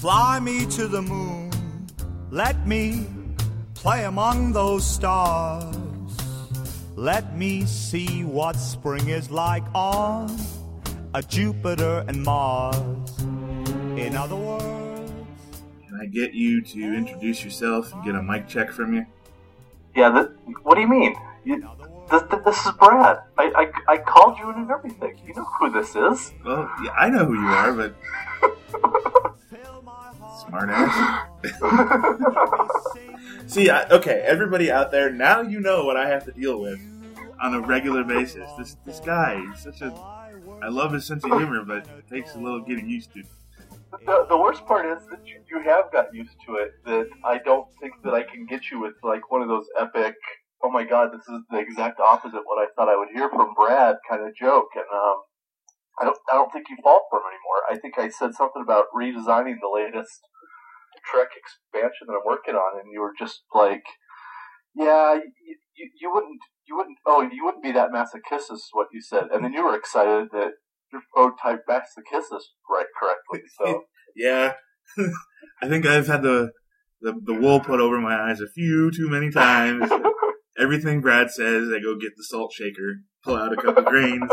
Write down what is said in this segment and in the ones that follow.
Fly me to the moon, let me play among those stars. Let me see what spring is like on a Jupiter and Mars. In other words, Can I get you to introduce yourself and get a mic check from you? Yeah, th- what do you mean? You, this, this is Brad. I, I, I called you and everything. You know who this is. Well, yeah, I know who you are, but smart ass. See, I, okay, everybody out there, now you know what I have to deal with on a regular basis. This this guy, he's such a. I love his sense of humor, but it takes a little getting used to. The, the worst part is that you, you have got used to it. That I don't think that I can get you with like one of those epic. Oh my God, this is the exact opposite what I thought I would hear from Brad kind of joke, and um, I don't I don't think you fall for him anymore. I think I said something about redesigning the latest Trek expansion that I'm working on, and you were just like, "Yeah, you, you, you wouldn't, you wouldn't, oh, you wouldn't be that masochist," is what you said, and then you were excited that your phone typed masochist right correctly. So Yeah, I think I've had the, the the wool put over my eyes a few too many times. Everything Brad says, I go get the salt shaker, pull out a couple grains.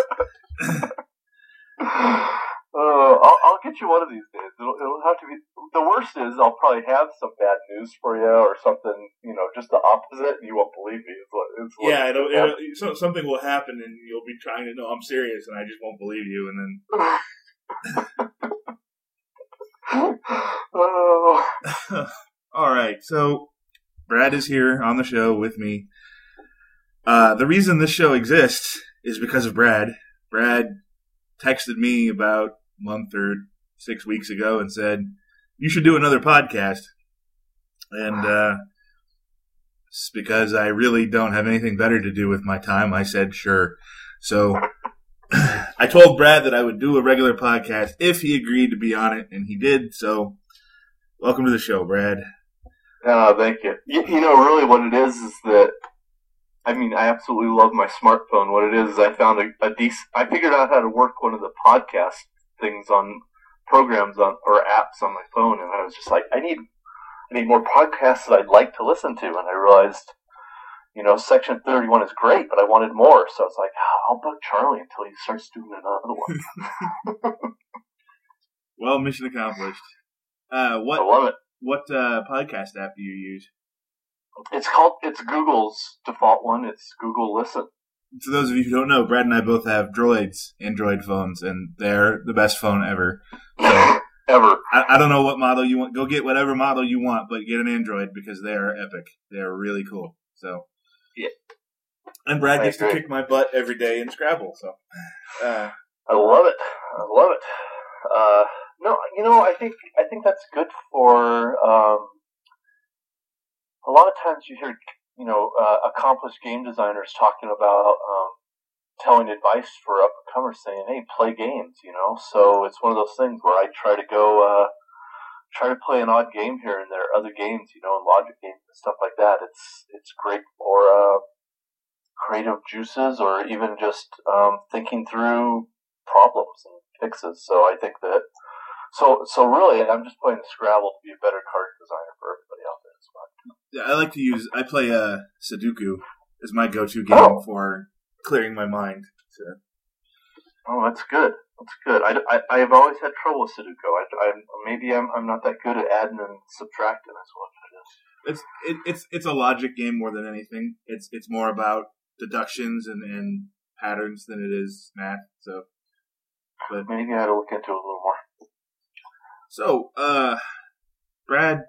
Oh, I'll, I'll get you one of these days. It'll, it'll have to be. The worst is I'll probably have some bad news for you or something. You know, just the opposite, and you won't believe me. It's what, it's what Yeah, it'll, it'll, so, something will happen, and you'll be trying to know I'm serious, and I just won't believe you, and then. oh. All right, so Brad is here on the show with me. Uh, the reason this show exists is because of Brad. Brad texted me about month or six weeks ago and said, You should do another podcast. And uh, it's because I really don't have anything better to do with my time. I said, Sure. So I told Brad that I would do a regular podcast if he agreed to be on it, and he did. So welcome to the show, Brad. oh, thank you. you. You know, really, what it is is that. I mean, I absolutely love my smartphone. What it is is I found a, a decent. I figured out how to work one of the podcast things on programs on or apps on my phone, and I was just like, I need, I need more podcasts that I'd like to listen to, and I realized, you know, Section Thirty One is great, but I wanted more, so it's like, I'll bug Charlie until he starts doing another one. Well, mission accomplished. Uh, I what love it. what uh, podcast app do you use? It's called. It's Google's default one. It's Google Listen. For those of you who don't know, Brad and I both have Droids Android phones, and they're the best phone ever. So Ever. I, I don't know what model you want. Go get whatever model you want, but get an Android because they are epic. They are really cool. So Yeah. And Brad I gets to kick my butt every day in Scrabble. So uh, I love it. I love it. Uh, no, you know, I think I think that's good for. Um, a lot of times you hear, you know, uh, accomplished game designers talking about um, telling advice for up and comers, saying, "Hey, play games." You know, so it's one of those things where I try to go. Uh, Try to play an odd game here and there, other games, you know, and logic games and stuff like that. It's it's great for uh, creative juices or even just um, thinking through problems and fixes. So I think that so so really I'm just playing Scrabble to be a better card designer for everybody out there. It's fun. yeah, I like to use. I play uh, Sudoku as my go-to game Oh. for clearing my mind. So, Oh, that's good. That's good. I, I, I've always had trouble with Sudoku. I, I maybe I'm I'm not that good at adding and subtracting. That's what it is. it's it, it's it's a logic game more than anything. It's it's more about deductions and, and patterns than it is math. So, but Maybe I had to look into it a little more. so uh, Brad,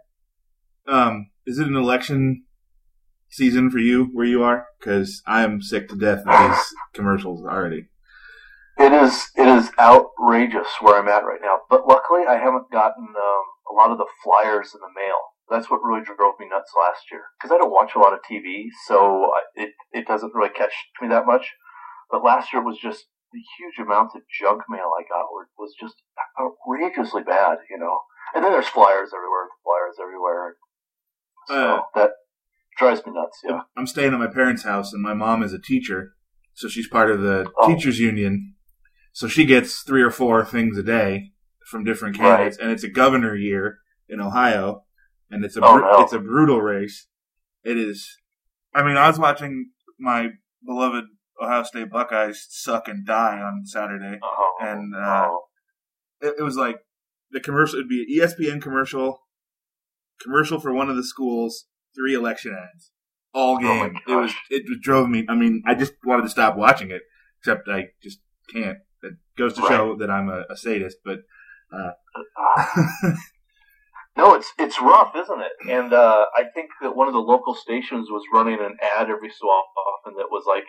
um, is it an election season for you where you are? Because I'm sick to death of these commercials already. It is it is outrageous where I'm at right now. But luckily, I haven't gotten um, a lot of the flyers in the mail. That's what really drove me nuts last year because I don't watch a lot of TV, so it it doesn't really catch me that much. But last year was just the huge amounts of junk mail I got were, was just outrageously bad, you know. And then there's flyers everywhere. Flyers everywhere. So Uh, that drives me nuts. Yeah. I'm staying at my parents' house, and my mom is a teacher, so she's part of the Oh. teachers union. So she gets three or four things a day from different candidates, and it's a governor year in Ohio, and it's a Oh, bru- no. it's a brutal race. It is. I mean, I was watching my beloved Ohio State Buckeyes suck and die on Saturday. Oh, And, uh, oh. It, it was like the commercial. It'd be an ESPN commercial, commercial for one of the schools, three election ads, all Oh game. it was. It drove me. I mean, I just wanted to stop watching it, except I just can't. It goes to show that I'm a, a sadist, but Uh, No, it's it's rough, isn't it? And uh, I think that one of the local stations was running an ad every so often that was like,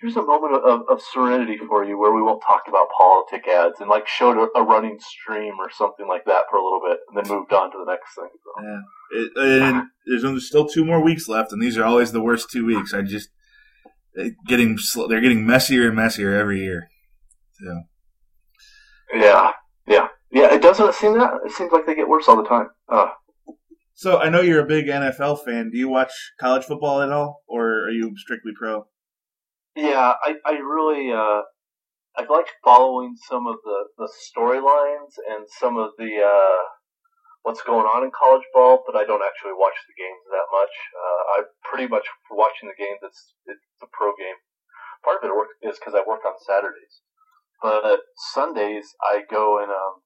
"Here's a moment of, of serenity for you, where we won't talk about politic ads," and like showed a, a running stream or something like that for a little bit, and then moved on to the next thing. So, yeah. It, and there's only still two more weeks left, and these are always the worst two weeks. I just getting they're getting messier and messier every year. So yeah, yeah, yeah. It doesn't seem that. It seems like they get worse all the time. Uh, So I know you're a big NFL fan. Do you watch college football at all, or are you strictly pro? Yeah, I, I really uh, I like following some of the, the storylines and some of the uh, what's going on in college ball, but I don't actually watch the games that much. Uh, I pretty much watching the games. It's it's the pro game. Part of it is because I work on Saturdays, but Sundays I go and um,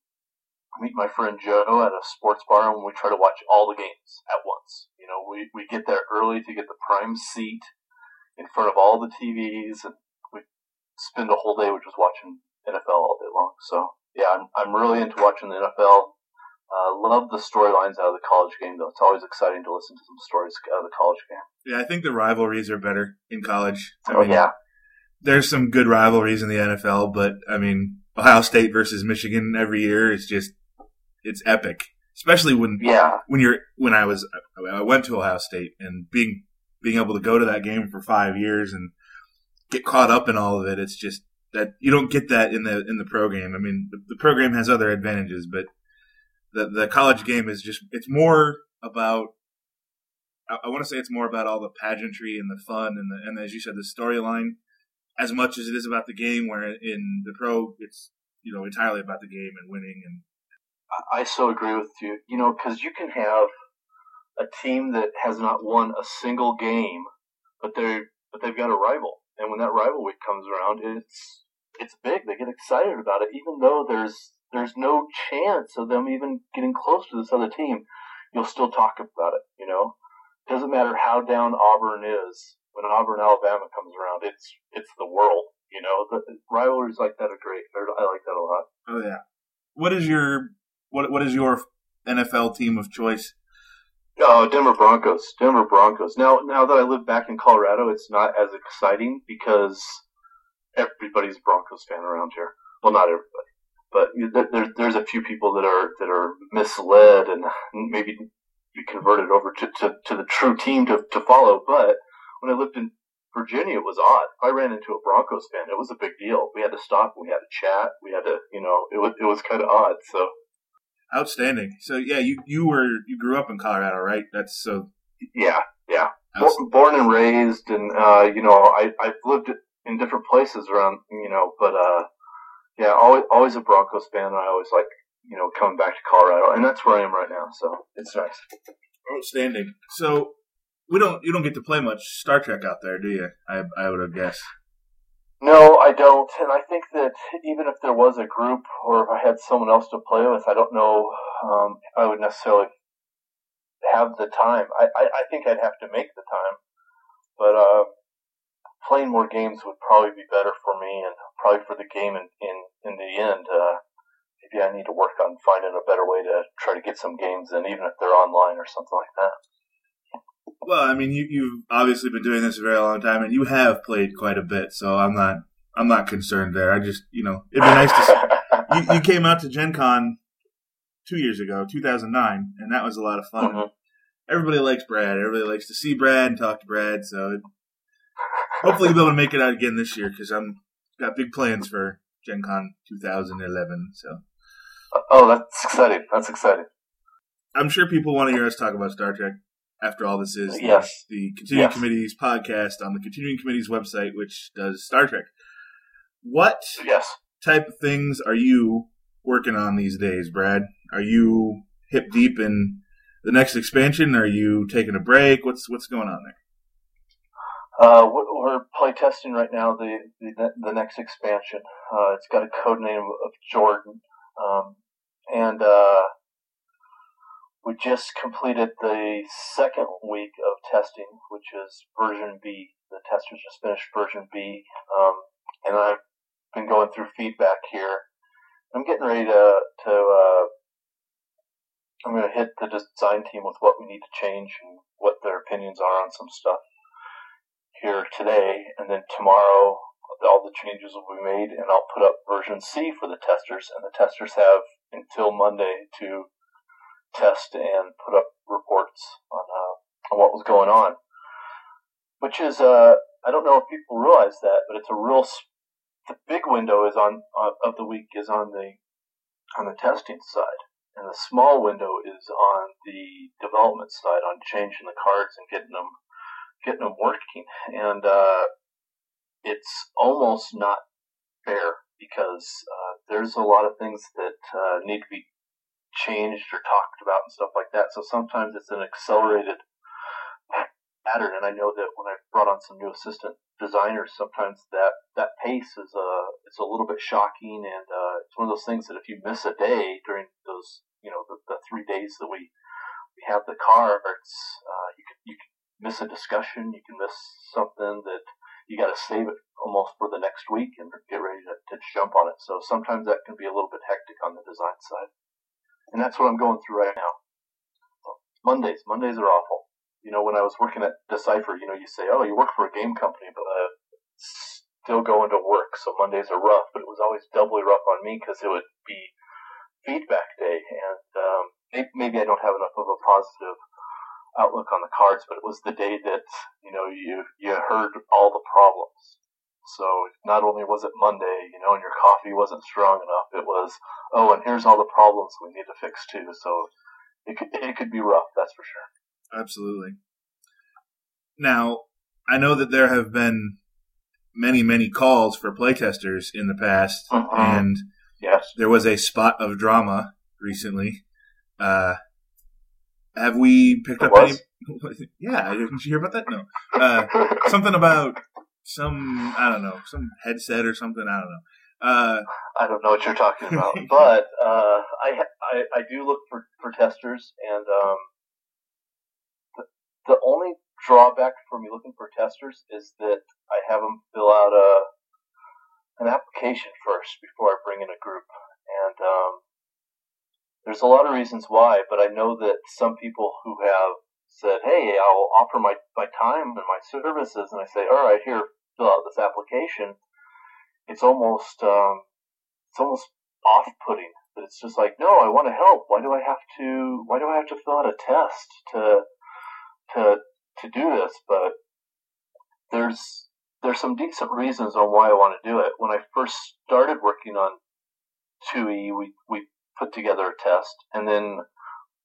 meet my friend Joe at a sports bar, and we try to watch all the games at once. You know, we we get there early to get the prime seat in front of all the TVs, and we spend a whole day with just watching NFL all day long. So yeah, I'm I'm really into watching the NFL. Uh, love the storylines out of the college game, though. It's always exciting to listen to some stories out of the college game. Yeah, I think the rivalries are better in college. I oh mean, yeah, there's some good rivalries in the NFL, but I mean, Ohio State versus Michigan every year is just it's epic. Especially when yeah, when you're when I was I went to Ohio State and being being able to go to that game for five years and get caught up in all of it. It's just that you don't get that in the in the pro game. I mean, the, the pro game has other advantages, but the the college game is just it's more about. I, I want to say it's more about all the pageantry and the fun and the and as you said the storyline, as much as it is about the game. Where in the pro, it's you know entirely about the game and winning and I- I so agree with you. You know, because you can have a team that has not won a single game, but they're but they've got a rival, and when that rival week comes around, it's it's big. They get excited about it, even though there's there's no chance of them even getting close to this other team. You'll still talk about it. You know, doesn't matter how down Auburn is. When Auburn, Alabama comes around, it's it's the world. You know, the rivalries like that are great. I like that a lot. Oh yeah. What is your what what is your NFL team of choice? Oh, Denver Broncos. Denver Broncos. Now, now that I live back in Colorado, it's not as exciting because everybody's Broncos fan around here. Well, not everybody, but there, there- there's a few people that are that are misled and maybe be converted over to, to, to the true team to, to follow. But when I lived in Virginia, it was odd. I ran into a Broncos fan, it was a big deal. We had to stop. We had to chat. We had to, you know, it was it was kind of odd. So Outstanding. So yeah, you you were you grew up in Colorado, right? That's so. yeah, yeah. outs- born and raised, and uh, you know, I I've lived in different places around, you know, but uh, yeah, always always a Broncos fan. And I always like you know coming back to Colorado, and that's where I am right now. So it's nice. Outstanding. So we don't you don't get to play much Star Trek out there, do you? I I would have guessed. No, I don't, and I think that even if there was a group or if I had someone else to play with, I don't know um, if I would necessarily have the time. I, I, I think I'd have to make the time, but uh, playing more games would probably be better for me and probably for the game in in, in the end. Uh, maybe I need to work on finding a better way to try to get some games in, even if they're online or something like that. Well, I mean, you you've obviously been doing this a very long time, and you have played quite a bit. So I'm not I'm not concerned there. I just you know it'd be nice to. See, you, you came out to Gen Con two years ago, 2009, and that was a lot of fun. Mhm. Everybody likes Brad. Everybody likes to see Brad and talk to Brad. So hopefully you'll be able to make it out again this year because I'm got big plans for Gen Con 2011. So Oh, that's exciting. That's exciting. I'm sure people want to hear us talk about Star Trek. After all, this is yes. the, the Continuing Yes. Committee's podcast on the Continuing Committee's website, which does Star Trek. What Yes. type of things are you working on these days, Brad? Are you hip deep in the next expansion? Are you taking a break? What's what's going on there? Uh, we're, we're play testing right now the, the the next expansion. Uh, it's got a code name of Jordan, um, and uh, we just completed the second week of testing, which is version B. The testers just finished version B, um, and I've been going through feedback here. I'm getting ready to to uh, I'm going to hit the design team with what we need to change and what their opinions are on some stuff here today, and then tomorrow all the changes will be made, and I'll put up version C for the testers, and the testers have until Monday to test and put up reports on uh, on what was going on. Which is, uh, I don't know if people realize that, but it's a real. The big window is on uh, of the week is on the on the testing side, and the small window is on the development side on changing the cards and getting them getting them working, and uh, it's almost not fair because uh, there's a lot of things that uh, need to be changed or talked about and stuff like that. So sometimes it's an accelerated pattern, and I know that when I brought on some new assistant designers, sometimes that that pace is a it's a little bit shocking, and uh, it's one of those things that if you miss a day during those you know the, the three days that we we have the cards, uh, you can, you could miss a discussion, you can miss something that you got to save it almost for the next week and get ready to, to jump on it. So sometimes that can be a little bit hectic on the design side, and that's what I'm going through right now. Mondays, Mondays are awful. You know, when I was working at Decipher, you know, you say, "Oh, you work for a game company, but uh, still going to work." So Mondays are rough, but it was always doubly rough on me because it would be feedback day, and um, may- maybe I don't have enough of a positive outlook on the cards, but it was the day that you know you you heard all the problems. So not only was it Monday, you know, and your coffee wasn't strong enough, it was oh, and here's all the problems we need to fix too. So it could it could be rough, that's for sure. Absolutely. Now, I know that there have been many, many calls for playtesters in the past, Mhm. and Yes. there was a spot of drama recently. Uh, have we picked There up was? any? yeah, did you hear about that? No. Uh, something about some I don't know, some headset or something. I don't know. Uh, I don't know what you're talking about, but uh, I, I I do look for, for testers, and um, the, the only drawback for me looking for testers is that I have them fill out a an application first before I bring in a group, and um, there's a lot of reasons why, but I know that some people who have said, "Hey, I'll offer my my time and my services," and I say, "All right, here, fill out this application." It's almost um, it's almost off-putting. But it's just like, no, I want to help. Why do I have to? Why do I have to fill out a test to to to do this? But there's there's some decent reasons on why I want to do it. When I first started working on 2E, we we put together a test, and then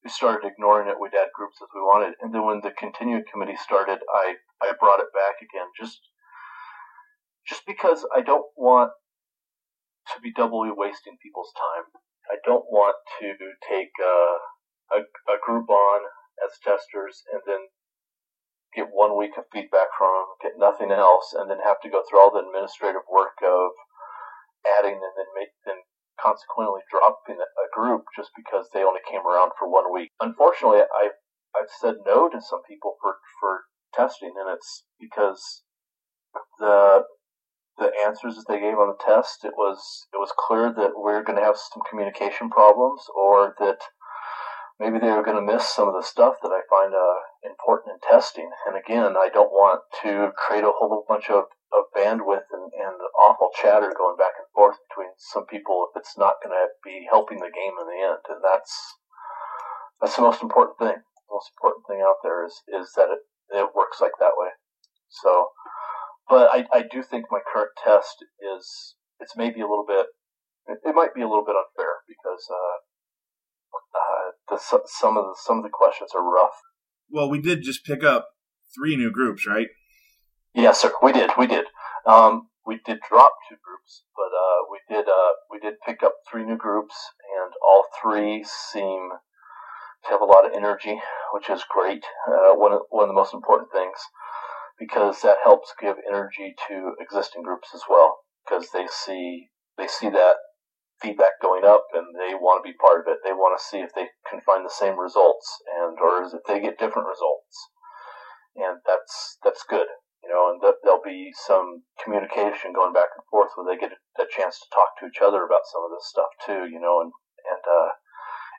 we started ignoring it. We'd add groups as we wanted, and then when the continuing committee started, I I brought it back again, just just because I don't want to be doubly wasting people's time. I don't want to take uh, a, a group on as testers and then get one week of feedback from them, get nothing else, and then have to go through all the administrative work of adding and then make then consequently dropping a, a group just because they only came around for one week. Unfortunately, I've I've said no to some people for for testing, and it's because the the answers that they gave on the test, it was it was clear that we're going to have some communication problems, or that maybe they were going to miss some of the stuff that I find uh, important in testing. And again, I don't want to create a whole bunch of, of bandwidth and, and awful chatter going back and forth between some people if it's not going to be helping the game in the end. And that's that's the most important thing. The most important thing out there is is that it it works like that way. So but I, I do think my current test is it's maybe a little bit it, it might be a little bit unfair because uh, uh, the some of the some of the questions are rough. Well, we did just pick up three new groups, right? Yes, sir. We did. We did. Um, we did drop two groups, but uh, we did uh, we did pick up three new groups, and all three seem to have a lot of energy, which is great. Uh, one of, one of the most important things because that helps give energy to existing groups as well because they see they see that feedback going up and they want to be part of it. They want to see if they can find the same results and or if they get different results. And that's that's good, you know. And th- there'll be some communication going back and forth where they get a, a chance to talk to each other about some of this stuff too, you know. And and uh,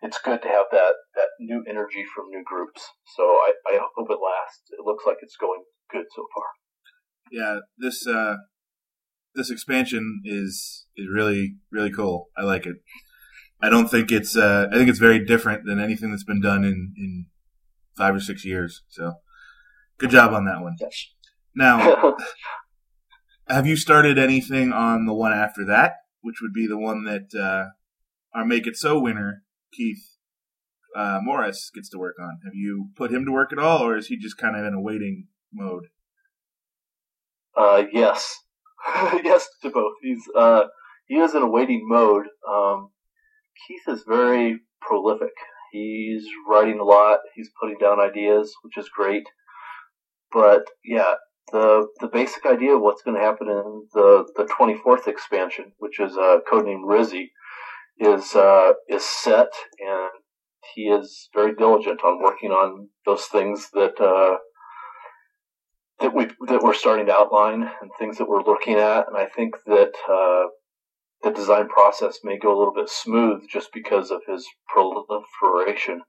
it's good to have that that new energy from new groups. So I, I hope it lasts. It looks like it's going good so far. Yeah, this uh, this expansion is is really really cool. I like it. I don't think it's uh, I think it's very different than anything that's been done in in five or six years. So good job on that one. Yes. Now, have you started anything on the one after that, which would be the one that uh, our Make It So winner Keith uh, Morris gets to work on? Have you put him to work at all, or is he just kind of in a waiting mode? Uh, yes, yes to both. He's uh, he is in a waiting mode. Um, Keith is very prolific. He's writing a lot. He's putting down ideas, which is great. But yeah, the the basic idea of what's going to happen in the the 24th expansion, which is uh, codenamed Rizzy, is uh, is set, and he is very diligent on working on those things that uh, that we that we're starting to outline and things that we're looking at, and I think that uh, the design process may go a little bit smooth just because of his proliferation.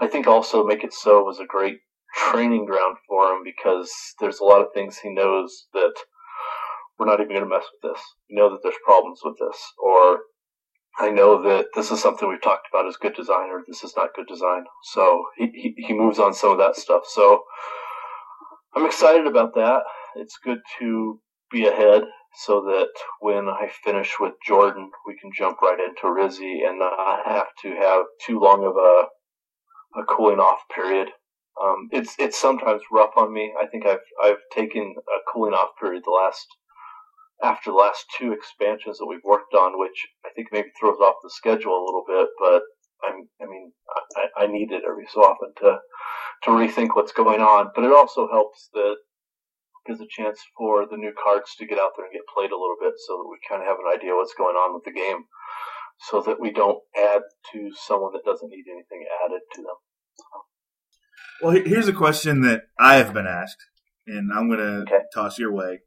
I think also make it so was a great training ground for him because there's a lot of things he knows that we're not even going to mess with this. We know that there's problems with this, or I know that this is something we've talked about as good design, or this is not good design. So he, he, he moves on some of that stuff. So I'm excited about that. It's good to be ahead so that when I finish with Jordan, we can jump right into Rizzy and not have to have too long of a, a cooling off period. Um, it's it's sometimes rough on me. I think I've I've taken a cooling off period the last after the last two expansions that we've worked on, which I think maybe throws off the schedule a little bit. But I'm I mean I, I need it every so often to to rethink what's going on. But it also helps that gives a chance for the new cards to get out there and get played a little bit, so that we kind of have an idea what's going on with the game, so that we don't add to someone that doesn't need anything added to them. Well, here's a question that I have been asked, and I'm going to okay. toss your way.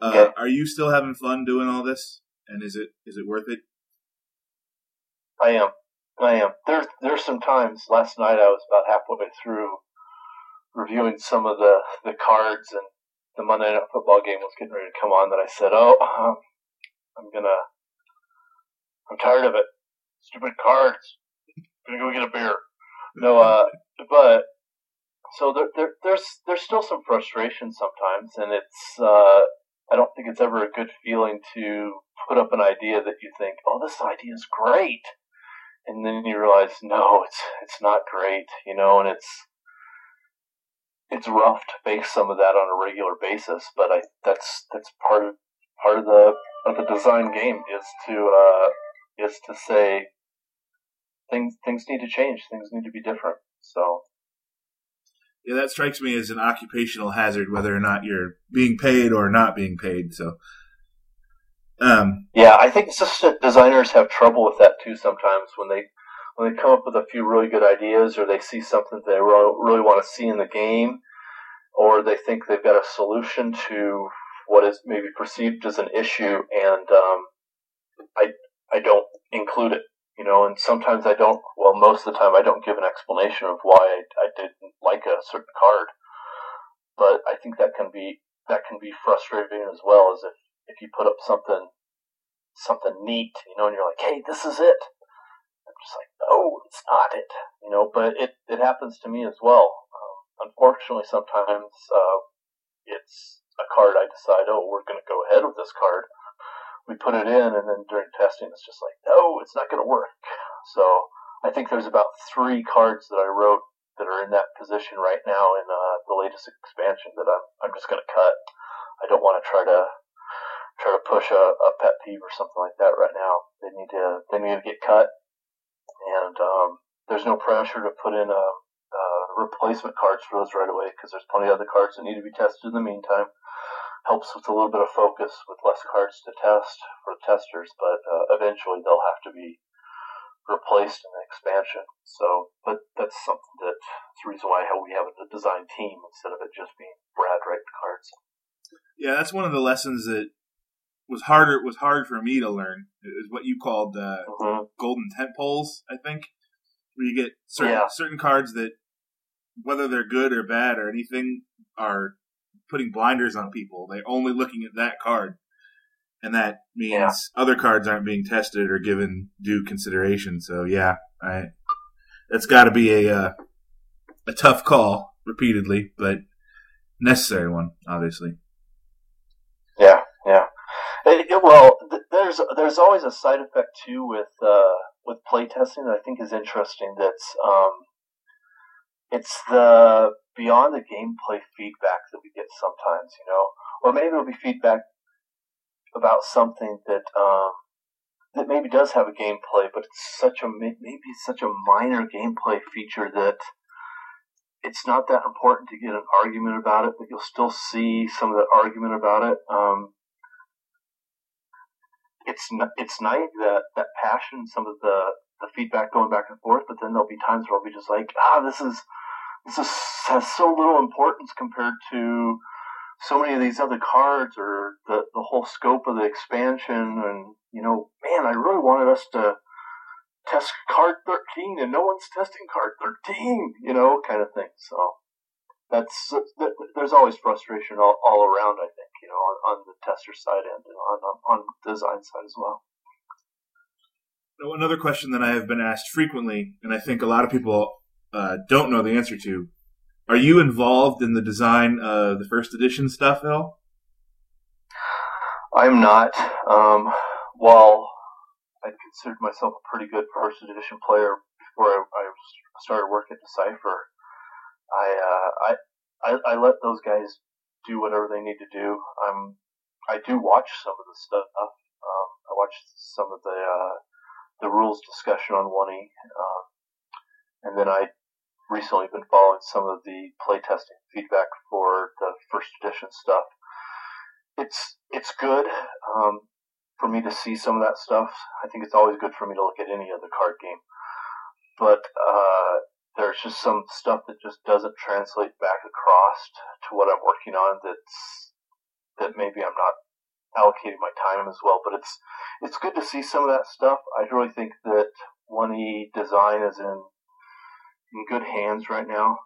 Uh, okay. Are you still having fun doing all this? And is it is it worth it? I am. I am. There's there's some times. Last night I was about halfway through reviewing some of the the cards, and the Monday Night Football game was getting ready to come on. That I said, "Oh, um, I'm gonna. I'm tired of it. Stupid cards. I'm gonna go get a beer." No, uh, but so there, there, there's there's still some frustration sometimes, and it's uh, I don't think it's ever a good feeling to put up an idea that you think, oh, this idea is great, and then you realize, no, it's it's not great, you know, and it's it's rough to face some of that on a regular basis. But I that's that's part of part of the of the design game is to uh, is to say things things need to change, things need to be different. So yeah, that strikes me as an occupational hazard, whether or not you're being paid or not being paid. So, um, yeah, I think assistant designers have trouble with that too. Sometimes when they when they come up with a few really good ideas, or they see something that they really want to see in the game, or they think they've got a solution to what is maybe perceived as an issue, and um, I I don't include it you know, and sometimes I don't, well, most of the time I don't give an explanation of why I, I didn't like a certain card. But I think that can be, that can be frustrating as well as if, if you put up something, something neat, you know, and you're like, hey, this is it. I'm just like, no, it's not it, you know, but it, it happens to me as well. Um, unfortunately, sometimes, uh, it's a card I decide, oh, we're going to go ahead with this card we put it in, and then during testing, it's just like, it's not going to work. So I think there's about three cards that I wrote that are in that position right now in uh, the latest expansion that I'm I'm just going to cut. I don't want to try to try to push a, a pet peeve or something like that right now. They need to they need to get cut, and um, there's no pressure to put in a, a replacement cards for those right away because there's plenty of other cards that need to be tested in the meantime. Helps with a little bit of focus with less cards to test for the testers, but uh, eventually they'll have to be replaced in the expansion. So, but that's something that it's the reason why we have a design team instead of it just being Brad writing cards. Yeah, that's one of the lessons that was harder was hard for me to learn is what you called uh, mm-hmm. golden tent poles. I think where you get certain yeah. certain cards that whether they're good or bad or anything are putting blinders on people. They're only looking at that card, and that means yeah. other cards aren't being tested or given due consideration. So yeah, I that's got to be a uh, a tough call repeatedly, but necessary one, obviously. Yeah, yeah. It, it, well, th- there's there's always a side effect too with uh, with playtesting that I think is interesting. That's um, it's the beyond the gameplay feedback that we get sometimes, you know, or maybe it'll be feedback about something that um, that maybe does have a gameplay, but it's such a maybe it's such a minor gameplay feature that it's not that important to get an argument about it, but you'll still see some of the argument about it. Um, it's it's nice that that passion, some of the the feedback going back and forth, but then there'll be times where I'll be just like, ah, this is this is, has so little importance compared to so many of these other cards or the the whole scope of the expansion, and you know, man, I really wanted us to test card 13 and no one's testing card 13, you know, kind of thing. So that's there's always frustration all, all around. I think you know on, on the tester side and on, on on design side as well. Another question that I have been asked frequently, and I think a lot of people uh, don't know the answer to: Are you involved in the design of the first edition stuff at all? I'm not. Um, while I considered myself a pretty good first edition player before I, I started working at Decipher. I, uh, I, I, I let those guys do whatever they need to do. I'm, I do watch some of the stuff. Um, I watch some of the, uh, the rules discussion on 1E. Um, and then I recently been following some of the playtesting feedback for the first edition stuff. It's, it's good. Um, for me to see some of that stuff. I think it's always good for me to look at any other card game. But uh, there's just some stuff that just doesn't translate back across to what I'm working on. That's that maybe I'm not allocating my time as well. But it's it's good to see some of that stuff. I really think that 1E design is in in good hands right now.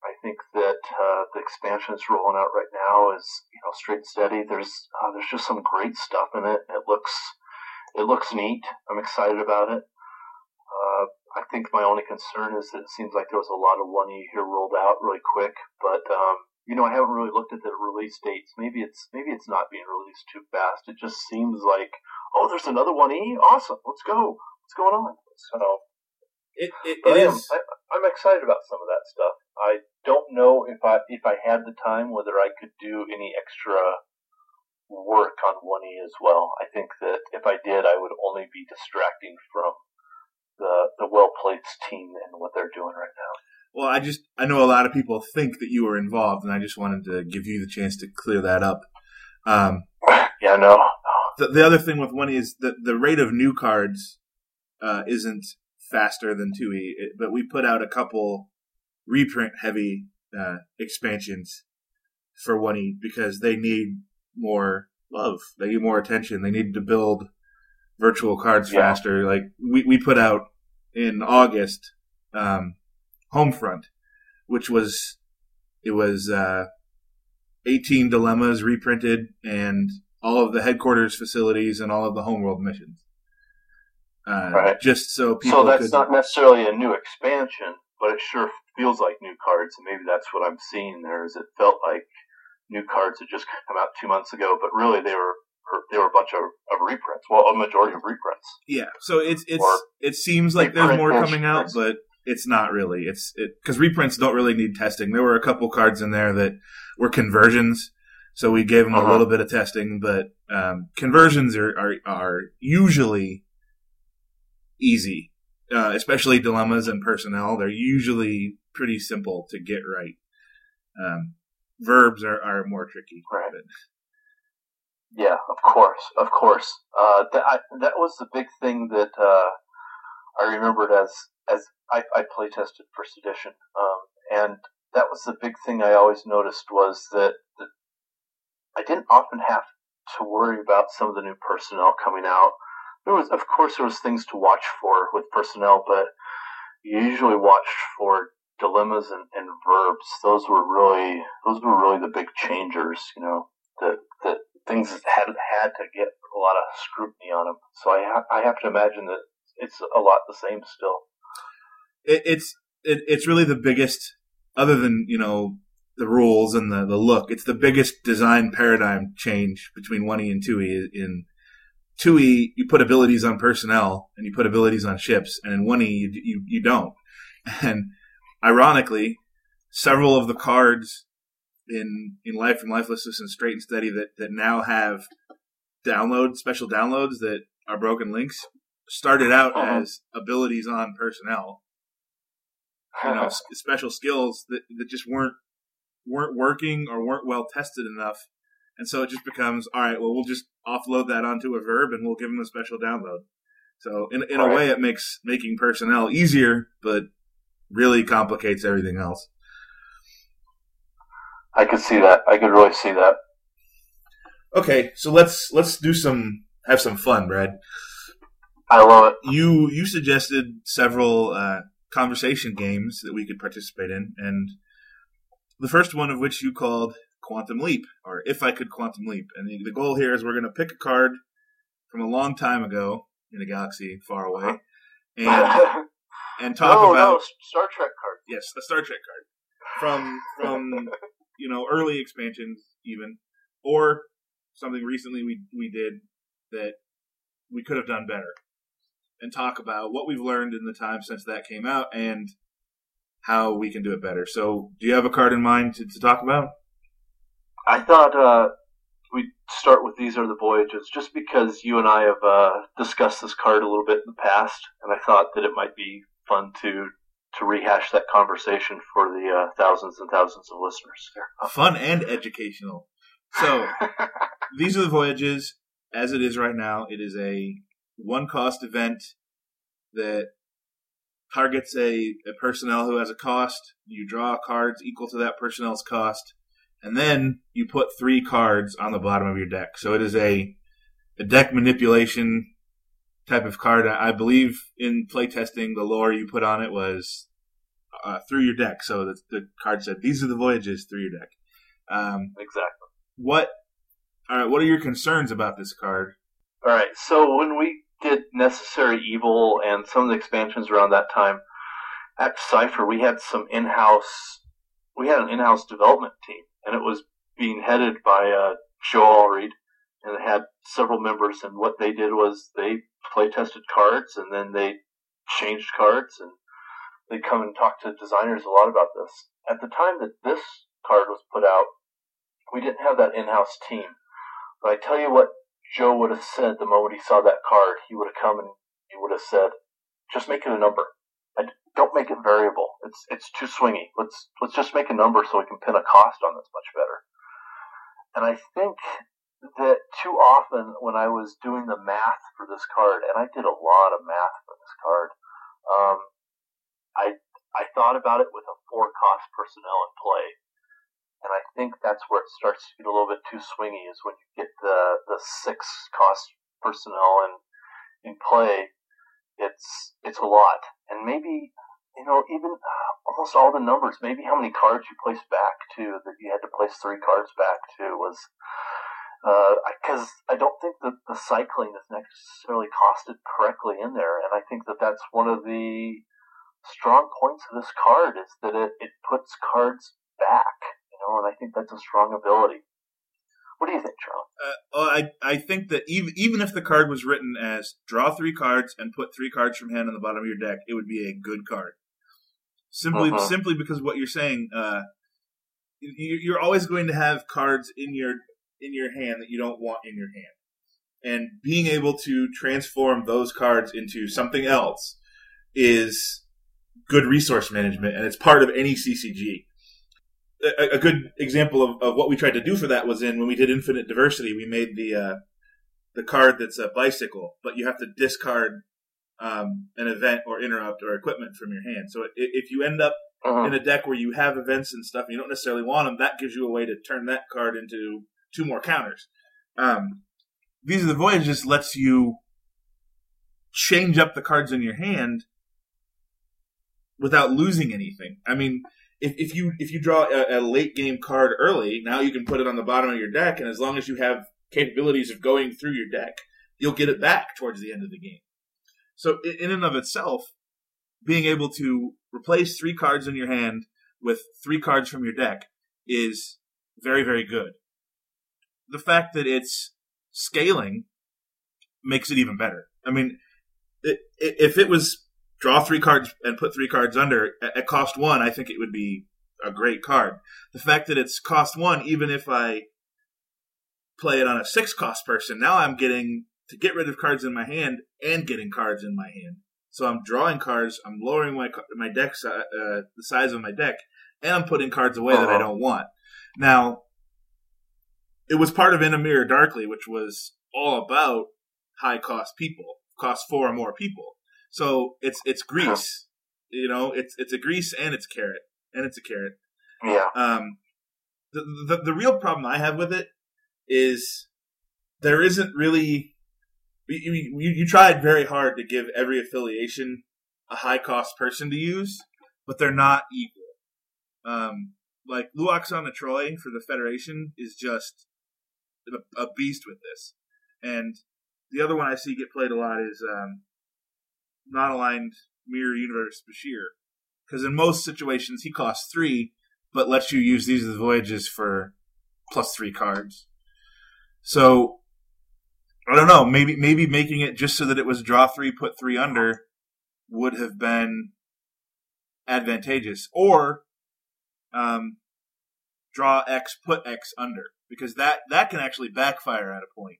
I think that uh, the expansion that's rolling out right now is you know straight steady. There's uh, there's just some great stuff in it. It looks it looks neat. I'm excited about it. Uh, I think my only concern is that it seems like there was a lot of one E here rolled out really quick, but um, you know I haven't really looked at the release dates. Maybe it's maybe it's not being released too fast. It just seems like oh, there's another one E. Awesome, let's go. What's going on? So it, it, it I am. I, I'm excited about some of that stuff. I don't know if I if I had the time whether I could do any extra work on 1E as well. I think that if I did, I would only be distracting from the the well plates team and what they're doing right now. Well, I just I know a lot of people think that you were involved, and I just wanted to give you the chance to clear that up. Um, yeah, no. The, the other thing with 1E is that the rate of new cards uh, isn't faster than 2E, but we put out a couple reprint heavy uh, expansions for 1E because they need more love. They need more attention. They need to build virtual cards yeah. faster. Like we, we put out in August, um, Homefront, which was, it was, uh, 18 dilemmas reprinted and all of the headquarters facilities and all of the homeworld missions. Uh, right. Just so people. So that's could... not necessarily a new expansion, but it sure feels like new cards, and maybe that's what I'm seeing there. Is it felt like new cards had just come out two months ago, but really they were they were a bunch of, of reprints. Well, a majority of reprints. Yeah, so it's it's Or it seems like there's more coming out, but it's not really. It's it because reprints don't really need testing. There were a couple cards in there that were conversions, so we gave them a Uh-huh. little bit of testing. But um, conversions are, are are usually easy, uh, especially dilemmas and personnel. They're usually pretty simple to get right. Um, verbs are, are more tricky. Right. Yeah, of course, of course. Uh, that I, that was the big thing that uh, I remembered as as I, I play tested for sedition, um, and that was the big thing I always noticed was that, that I didn't often have to worry about some of the new personnel coming out. There was, of course, there was things to watch for with personnel, but you usually watched for dilemmas and, and verbs. Those were really those were really the big changers. You know, that that things had had to get a lot of scrutiny on them. So I ha- I have to imagine that it's a lot the same still. it, it's it, it's really the biggest, other than you know the rules and the, the look. It's the biggest design paradigm change between one E and two E. In two E, you put abilities on personnel and you put abilities on ships, and in one E, you, you you don't. And ironically, several of the cards in in Life and Lifelessness and Straight and Steady that that now have download special downloads that are broken links started out Uh-huh. as abilities on personnel you know, s- special skills that, that just weren't weren't working or weren't well tested enough, and so it just becomes all right. Well, we'll just offload that onto a verb and we'll give them a special download. So in in a Right. way, it makes making personnel easier, but really complicates everything else. I could see that. I could really see that. Okay, so let's let's do some have some fun, Brad. I love it. You you suggested several uh, conversation games that we could participate in, and the first one of which you called Quantum Leap, or If I Could Quantum Leap. And the, the goal here is we're going to pick a card from a long time ago in a galaxy far away, uh-huh. and and talk oh, no, about no, Star Trek card. yes, a Star Trek card from from you know early expansions even, or something recently we we did that we could have done better, and talk about what we've learned in the time since that came out and how we can do it better. So, do you have a card in mind to, to talk about? I thought uh, we'd start with These Are the Voyages, just because you and I have uh, discussed this card a little bit in the past, and I thought that it might be fun to to rehash that conversation for the uh, thousands and thousands of listeners there. Fun and educational. So, these are the voyages as it is right now. It is a one cost event that targets a, a personnel who has a cost. You draw cards equal to that personnel's cost, and then you put three cards on the bottom of your deck. So it is a a deck manipulation type of card. I believe in playtesting, the lore you put on it was uh, through your deck. So the, the card said, "These are the voyages through your deck." Um, exactly. what? All right. What are your concerns about this card? All right. So when we did Necessary Evil and some of the expansions around that time at Cipher, we had some in-house. We had an in-house development team, and it was being headed by uh, Joe Alread, and it had several members. And what they did was they play tested cards, and then they changed cards, and they come and talk to designers a lot about this. At the time that this card was put out, we didn't have that in-house team. But I tell you what Joe would have said the moment he saw that card. He would have come and he would have said, "Just make it a number. Don't make it variable. It's it's too swingy. Let's let's just make a number so we can pin a cost on this much better." And I think that too often when I was doing the math for this card, and I did a lot of math for this card, um, I I thought about it with a four cost personnel in play. And I think that's where it starts to get a little bit too swingy is when you get the, the six cost personnel in in play. It's it's a lot, and maybe you know even almost all the numbers. Maybe how many cards you placed back to that you had to place three cards back to was uh, because I don't think that the cycling is necessarily costed correctly in there, and I think that that's one of the strong points of this card is that it, it puts cards back you know, and I think that's a strong ability. What do you think, Charlie? Uh, well, I I think that even even if the card was written as draw three cards and put three cards from hand on the bottom of your deck, it would be a good card. Simply Mhm. simply because what you're saying, uh, you, you're always going to have cards in your in your hand that you don't want in your hand, and being able to transform those cards into something else is good resource management, and it's part of any CCG a, a good example of, of what we tried to do for that was in when we did infinite diversity we made the uh, the card that's a bicycle but you have to discard um, an event or interrupt or equipment from your hand. So if you end up Mhm. in a deck where you have events and stuff and you don't necessarily want them that gives you a way to turn that card into two more counters. Um, these are the voyages lets you change up the cards in your hand without losing anything. I mean if, if you if you draw a, a late game card early, now you can put it on the bottom of your deck, and as long as you have capabilities of going through your deck, you'll get it back towards the end of the game. So in, and of itself, being able to replace three cards in your hand with three cards from your deck is very very good. The fact that it's scaling makes it even better. I mean, it, if it was draw three cards and put three cards under at, cost one, I think it would be a great card. The fact that it's cost one, even if I play it on a six cost person, now I'm getting to get rid of cards in my hand and getting cards in my hand. So I'm drawing cards, I'm lowering my my deck uh, the size of my deck, and I'm putting cards away that I Uh-huh. don't want. Now, it was part of In a Mirror Darkly, which was all about high cost people, cost four or more people. So it's it's grease, you know, it's it's a grease and it's carrot and it's a carrot. Yeah. Um, the, the the real problem I have with it is there isn't really. You, you, you tried very hard to give every affiliation a high cost person to use, but they're not equal. Um, like Lwaxana Troi for the Federation is just a, a beast with this, and the other one I see get played a lot is um, not aligned mirror universe Bashir, because in most situations he costs three, but lets you use these as voyages for plus three cards. So I don't know. Maybe maybe making it just so that it was draw three, put three under would have been advantageous, or um, draw X, put X under, because that that can actually backfire at a point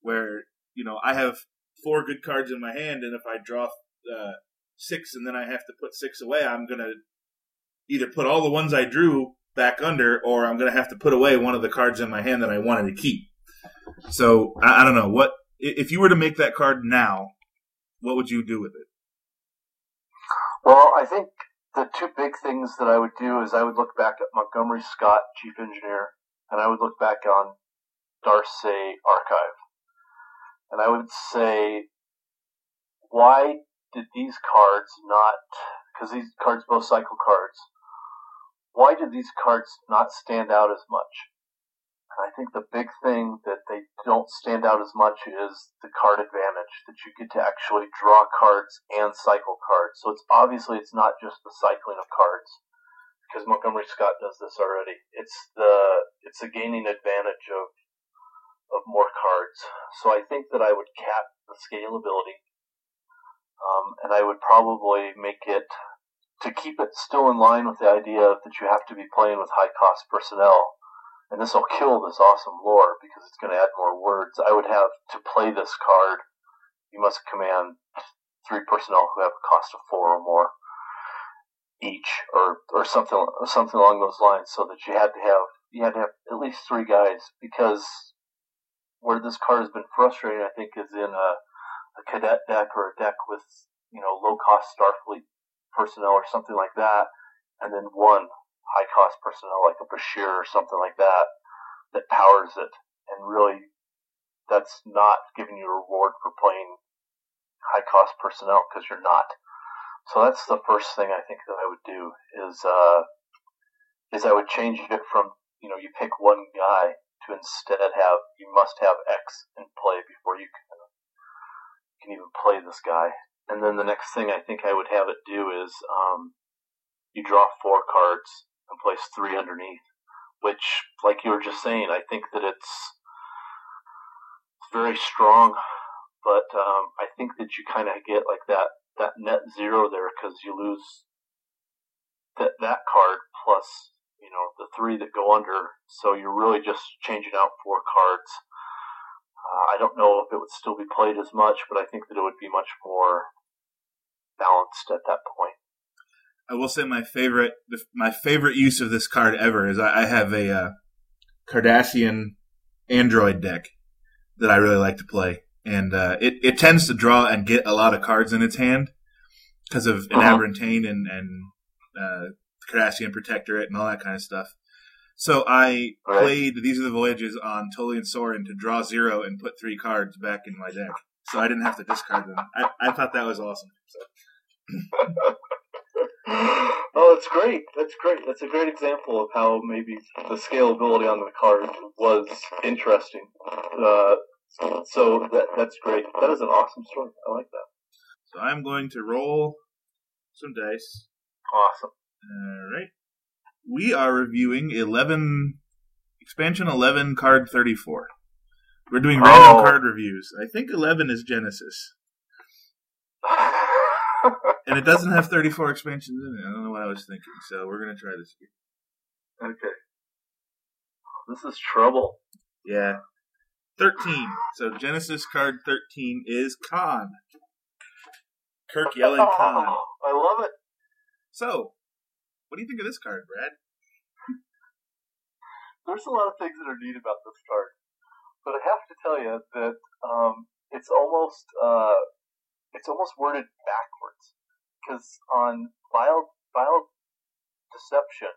where you know I have four good cards in my hand, and if I draw uh, six and then I have to put six away, I'm gonna either put all the ones I drew back under, or I'm gonna have to put away one of the cards in my hand that I wanted to keep. So I, I don't know what if you were to make that card now, what would you do with it? Well, I think the two big things that I would do is I would look back at Montgomery Scott, chief engineer, and I would look back on Darcy archive. And I would say, why did these cards not, because these cards both cycle cards, why did these cards not stand out as much? And I think the big thing that they don't stand out as much is the card advantage that you get to actually draw cards and cycle cards. So it's obviously it's not just the cycling of cards because Montgomery Scott does this already. It's the it's the gaining advantage of of more cards. So I think that I would cap the scalability, um, and I would probably make it to keep it still in line with the idea that you have to be playing with high cost personnel and this will kill this awesome lore because it's going to add more words. I would have to play this card. You must command three personnel who have a cost of four or more each, or or something or something along those lines, so that you had to have you had to have at least three guys because where this card has been frustrating, I think, is in a, a cadet deck or a deck with you know low cost Starfleet personnel or something like that, and then one high cost personnel like a Bashir or something like that that powers it. And really, that's not giving you a reward for playing high cost personnel because you're not. So that's the first thing I think that I would do is uh, is I would change it from you know you pick one guy to instead have you must have X in play before you can can even play this guy. And then the next thing I think I would have it do is um, you draw four cards and place three underneath. Which, like you were just saying, I think that it's very strong, but um, I think that you kind of get like that that net zero there because you lose that that card plus you know the three that go under, so you're really just changing out four cards. Uh, I don't know if it would still be played as much, but I think that it would be much more balanced at that point. I will say my favorite my favorite use of this card ever is I, have a uh, Cardassian Android deck that I really like to play, and uh, it it tends to draw and get a lot of cards in its hand because of an uh-huh. and and uh, Cardassian Protectorate and all that kind of stuff. So I right. played These Are the Voyages on Tolian Soran to draw zero and put three cards back in my deck, so I didn't have to discard them. I, I thought that was awesome. So. oh, that's great. That's great. That's a great example of how maybe the scalability on the card was interesting. Uh, so that that's great. That is an awesome story. I like that. So I'm going to roll some dice. Awesome. All right. We are reviewing 11 expansion 11 card 34. We're doing random oh. card reviews. I think 11 is Genesis. and it doesn't have 34 expansions in it. I don't know what I was thinking, so we're going to try this here. Okay. This is trouble. Yeah. 13. So Genesis card 13 is Khan. Kirk yelling oh, Khan. I love it. So, what do you think of this card, Brad? There's a lot of things that are neat about this card, but I have to tell you that um, it's almost uh, it's almost worded backwards because on vile vile deception,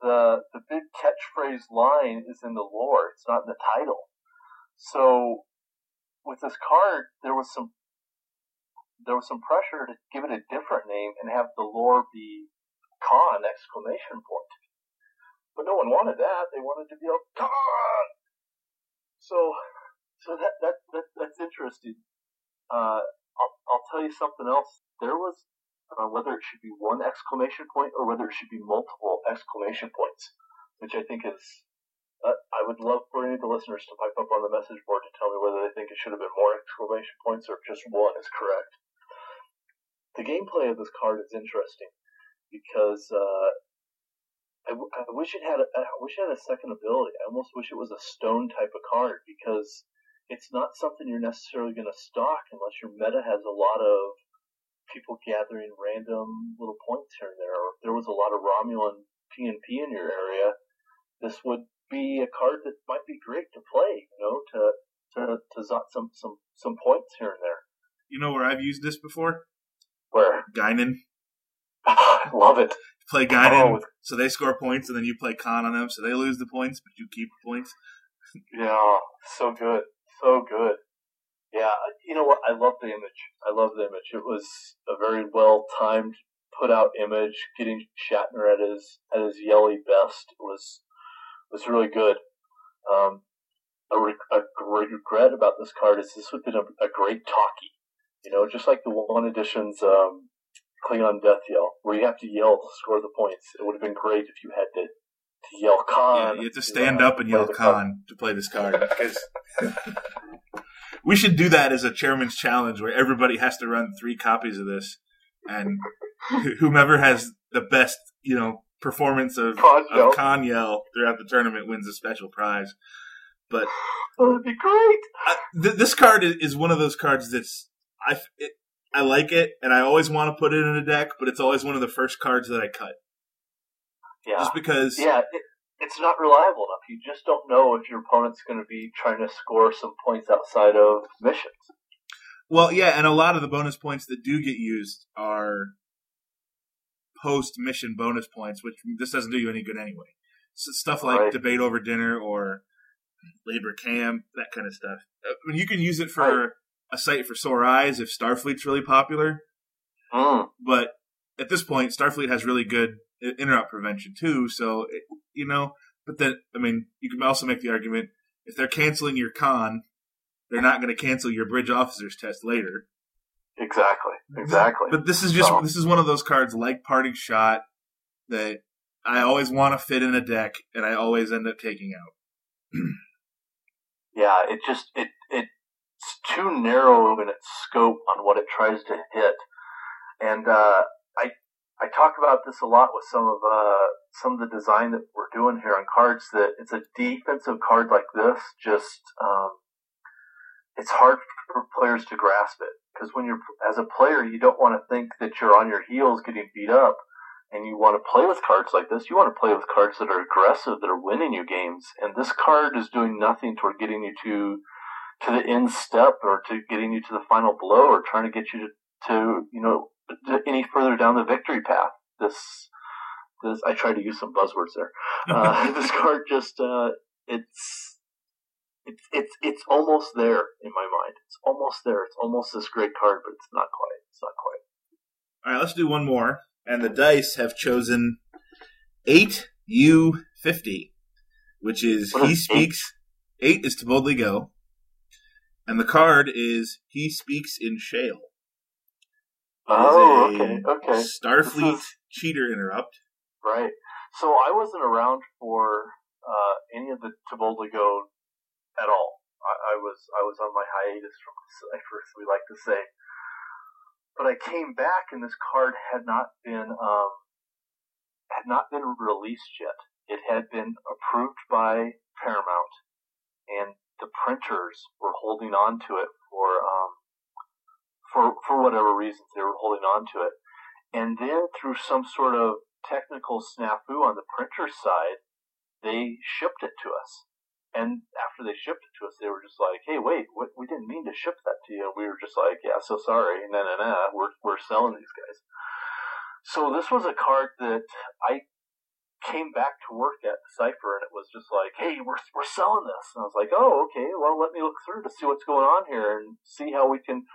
the the big catchphrase line is in the lore. It's not in the title. So with this card, there was some there was some pressure to give it a different name and have the lore be Khan exclamation point. But no one wanted that. They wanted to be a Khan. So so that that, that that's interesting. Uh, I'll, I'll tell you something else. There was uh, whether it should be one exclamation point or whether it should be multiple exclamation points, which I think is. Uh, I would love for any of the listeners to pipe up on the message board to tell me whether they think it should have been more exclamation points or just one is correct. The gameplay of this card is interesting because uh, I, w- I wish it had a, I wish it had a second ability. I almost wish it was a stone type of card because it's not something you're necessarily going to stock unless your meta has a lot of people gathering random little points here and there. Or if there was a lot of Romulan PNP in your area, this would be a card that might be great to play. You know, to to to zot some some some points here and there. You know where I've used this before? Where Guinan. I love it. Play Guinan, oh. so they score points, and then you play Khan on them, so they lose the points, but you keep the points. yeah, so good so good. Yeah, you know what? I love the image. I love the image. It was a very well timed, put out image. Getting Shatner at his at his yelly best was was really good. Um, a, re- a regret about this card is this would have been a, a great talkie. You know, just like the one edition's um, Klingon Death Yell, where you have to yell to score the points. It would have been great if you had to to yell Khan. Yeah, you have to stand up and yell Khan to play this card because we should do that as a chairman's challenge where everybody has to run three copies of this, and whomever has the best, you know, performance of, Khan of Khan yell throughout the tournament wins a special prize. But oh, that'd be great. I, th- this card is one of those cards that's I it, I like it, and I always want to put it in a deck, but it's always one of the first cards that I cut. Yeah. Just because. Yeah, it, it's not reliable enough. You just don't know if your opponent's going to be trying to score some points outside of missions. Well, yeah, and a lot of the bonus points that do get used are post mission bonus points, which this doesn't do you any good anyway. So stuff like right. debate over dinner or labor camp, that kind of stuff. Uh, I mean, you can use it for right. A sight for sore eyes if Starfleet's really popular. Mm. But at this point, Starfleet has really good interrupt prevention too. So you know, but then I mean, you can also make the argument if they're canceling your Khan, they're not going to cancel your bridge officers test later. Exactly. Exactly. But this is just this is one of those cards like parting shot that I always want to fit in a deck, and I always end up taking out. yeah, it just it it too narrow in its scope on what it tries to hit. And uh, I I talk about this a lot with some of uh, some of the design that we're doing here on cards. That it's a defensive card like this, just um, it's hard for players to grasp it because when you're as a player, you don't want to think that you're on your heels getting beat up, and you want to play with cards like this. You want to play with cards that are aggressive, that are winning you games. And this card is doing nothing toward getting you to to the end step or to getting you to the final blow or trying to get you to, to you know any further down the victory path. This, this I tried to use some buzzwords there. Uh, this card just uh, it's it's it's it's almost there in my mind. It's almost there. It's almost this great card, but it's not quite. It's not quite. All right, let's do one more. And the dice have chosen eight U fifty, which is What he is speaks. Eight is to boldly go, and the card is he speaks in shale. Oh, It is a okay, okay. Starfleet is- cheater interrupt. Right. So I wasn't around for uh, any of the To Boldly Go at all. I, I was I was on my hiatus from Cyphers, we like to say. But I came back, and this card had not been um, had not been released yet. It had been approved by Paramount, and the printers were holding on to it for um, for for whatever reasons they were holding on to it. And then through some sort of technical snafu on the printer side, they shipped it to us. And after they shipped it to us, they were just like, "Hey, wait, we, we didn't mean to ship that to you." We were just like, "Yeah, so sorry." Nah, nah, nah. We're we're selling these guys. So this was a card that I came back to work at Cipher, and it was just like, "Hey, we're we're selling this." And I was like, "Oh, okay. Well, let me look through to see what's going on here and see how we can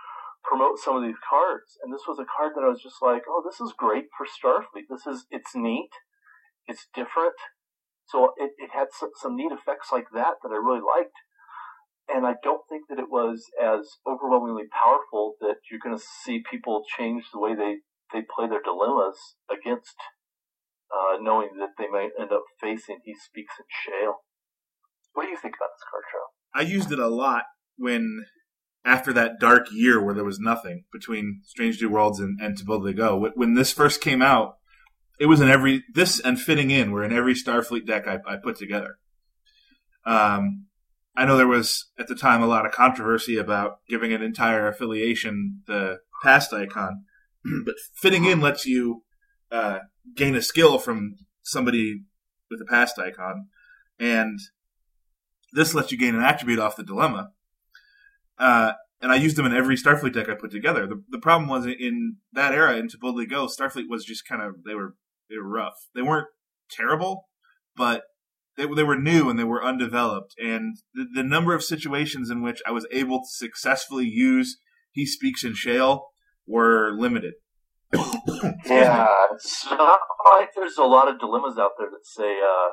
promote some of these cards." And this was a card that I was just like, "Oh, this is great for Starfleet. This is it's neat, it's different." So it, it had some, some neat effects like that that I really liked. And I don't think that it was as overwhelmingly powerful that you're going to see people change the way they, they play their dilemmas against uh, knowing that they might end up facing He Speaks in Shale. What do you think about this card, Joe? I used it a lot when after that dark year where there was nothing between Strange New Worlds and, and To Build Boldly Go. When this first came out, it was in every this and fitting in were in every Starfleet deck I, I put together. Um, I know there was at the time a lot of controversy about giving an entire affiliation the past icon, but fitting in lets you uh, gain a skill from somebody with a past icon, and this lets you gain an attribute off the dilemma. Uh, and I used them in every Starfleet deck I put together. The, the problem was in that era in To Boldly Go, Starfleet was just kind of they were they were rough. They weren't terrible, but they they were new and they were undeveloped. And the, the number of situations in which I was able to successfully use He Speaks in Shale were limited. Yeah, it's not like there's a lot of dilemmas out there that say, uh,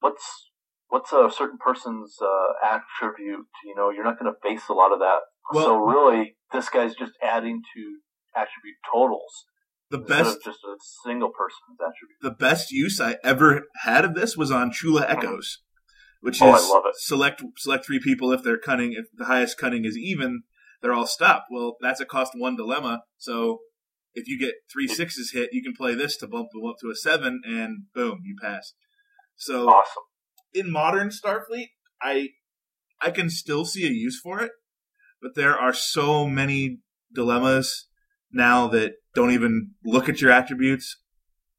what's what's a certain person's uh, attribute? You know, you're not going to face a lot of that. Well- so really, this guy's just adding to attribute totals The best just a single person's attribute. the best use I ever had of this was on Chula Echoes, which Oh, is select select three people if they're cunning if the highest cunning is even, they're all stopped. Well, that's a cost one dilemma. So if you get three sixes hit, you can play this to bump them up to a seven, and boom, you pass. So Awesome. in modern Starfleet, I I can still see a use for it, but there are so many dilemmas now that don't even look at your attributes.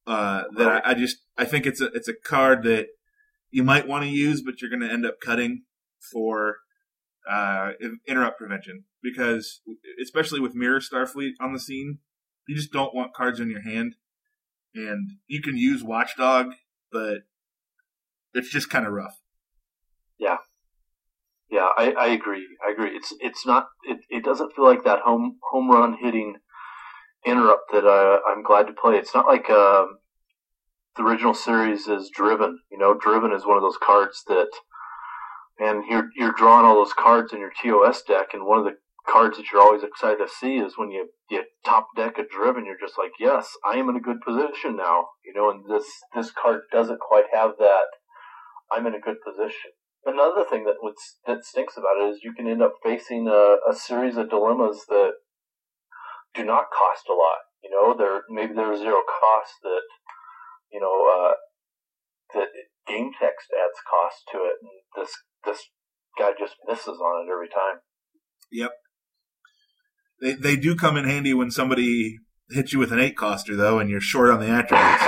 Uh, that I, I just I think it's a it's a card that you might want to use, but you're going to end up cutting for uh, interrupt prevention because especially with Mirror Starfleet on the scene, you just don't want cards in your hand, and you can use Watchdog, but it's just kind of rough. Yeah, Yeah, I, I agree. I agree. It's it's not. It, it doesn't feel like that home home run hitting interrupt that uh, I'm glad to play. It's not like um, the original series is Driven. You know, Driven is one of those cards that, and you're you're drawing all those cards in your TOS deck, and one of the cards that you're always excited to see is when you you top deck a Driven. You're just like, yes, I am in a good position now. You know, and this this card doesn't quite have that. I'm in a good position. another thing that would that stinks about it is you can end up facing a, a series of dilemmas that do not cost a lot. You know, there maybe there's zero cost that you know uh, that game text adds cost to it, and this this guy just misses on it every time. Yep. They they do come in handy when somebody hits you with an eight coster though, and you're short on the attributes.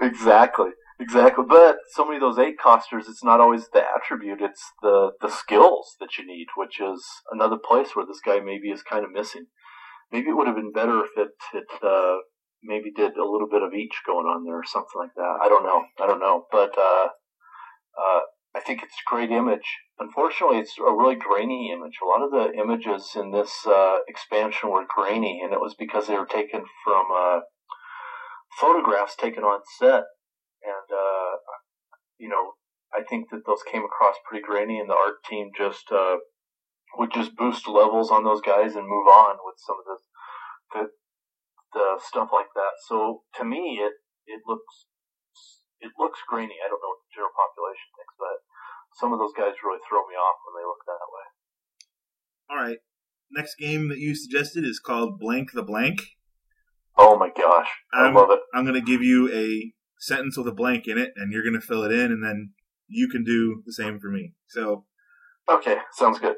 exactly. Exactly, but so many of those eight costers, it's not always the attribute; it's the the skills that you need, which is another place where this guy maybe is kind of missing. Maybe it would have been better if it it uh, maybe did a little bit of each going on there or something like that. I don't know. I don't know, but uh, uh, I think it's a great image. Unfortunately, it's a really grainy image. A lot of the images in this uh, expansion were grainy, and it was because they were taken from uh, photographs taken on set and uh, you know, I think that those came across pretty grainy, and the art team just uh, would just boost levels on those guys and move on with some of the the, the stuff like that. So to me, it it looks it looks grainy. I don't know what the general population thinks, but some of those guys really throw me off when they look that way. All right. Next game that you suggested is called Blank the Blank. Oh my gosh, I I'm, love it. I'm going to give you a sentence with a blank in it, and you're going to fill it in, and then you can do the same for me. So, okay, sounds good.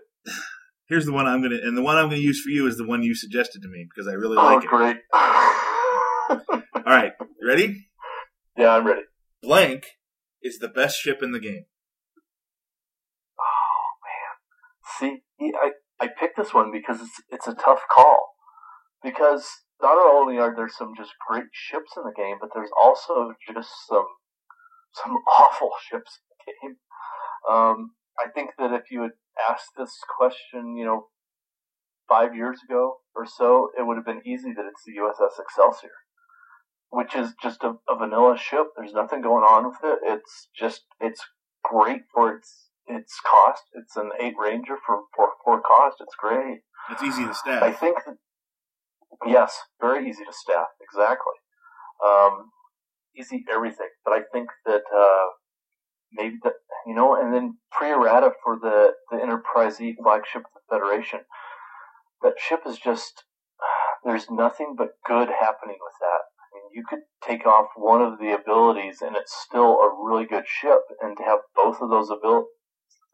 Here's the one I'm going to, and the one I'm going to use for you is the one you suggested to me because I really oh, like it. great. All right, ready? Yeah, I'm ready. Blank is the best ship in the game. Oh man, see, I I picked this one because it's it's a tough call because not only are there some just great ships in the game, but there's also just some some awful ships in the game. Um, I think that if you had asked this question, you know, five years ago or so, it would have been easy that it's the USS Excelsior, which is just a, a vanilla ship. There's nothing going on with it. It's just it's great for its its cost. It's an eight ranger for for, for cost. It's great. It's easy to staff. I think that Yes, very easy to staff. Exactly. Um, easy everything. But I think that uh, maybe that you know, and then pre-errata for the the Enterprise E flagship of the Federation. That ship is just there's nothing but good happening with that. I mean, you could take off one of the abilities, and it's still a really good ship. And to have both of those abilities,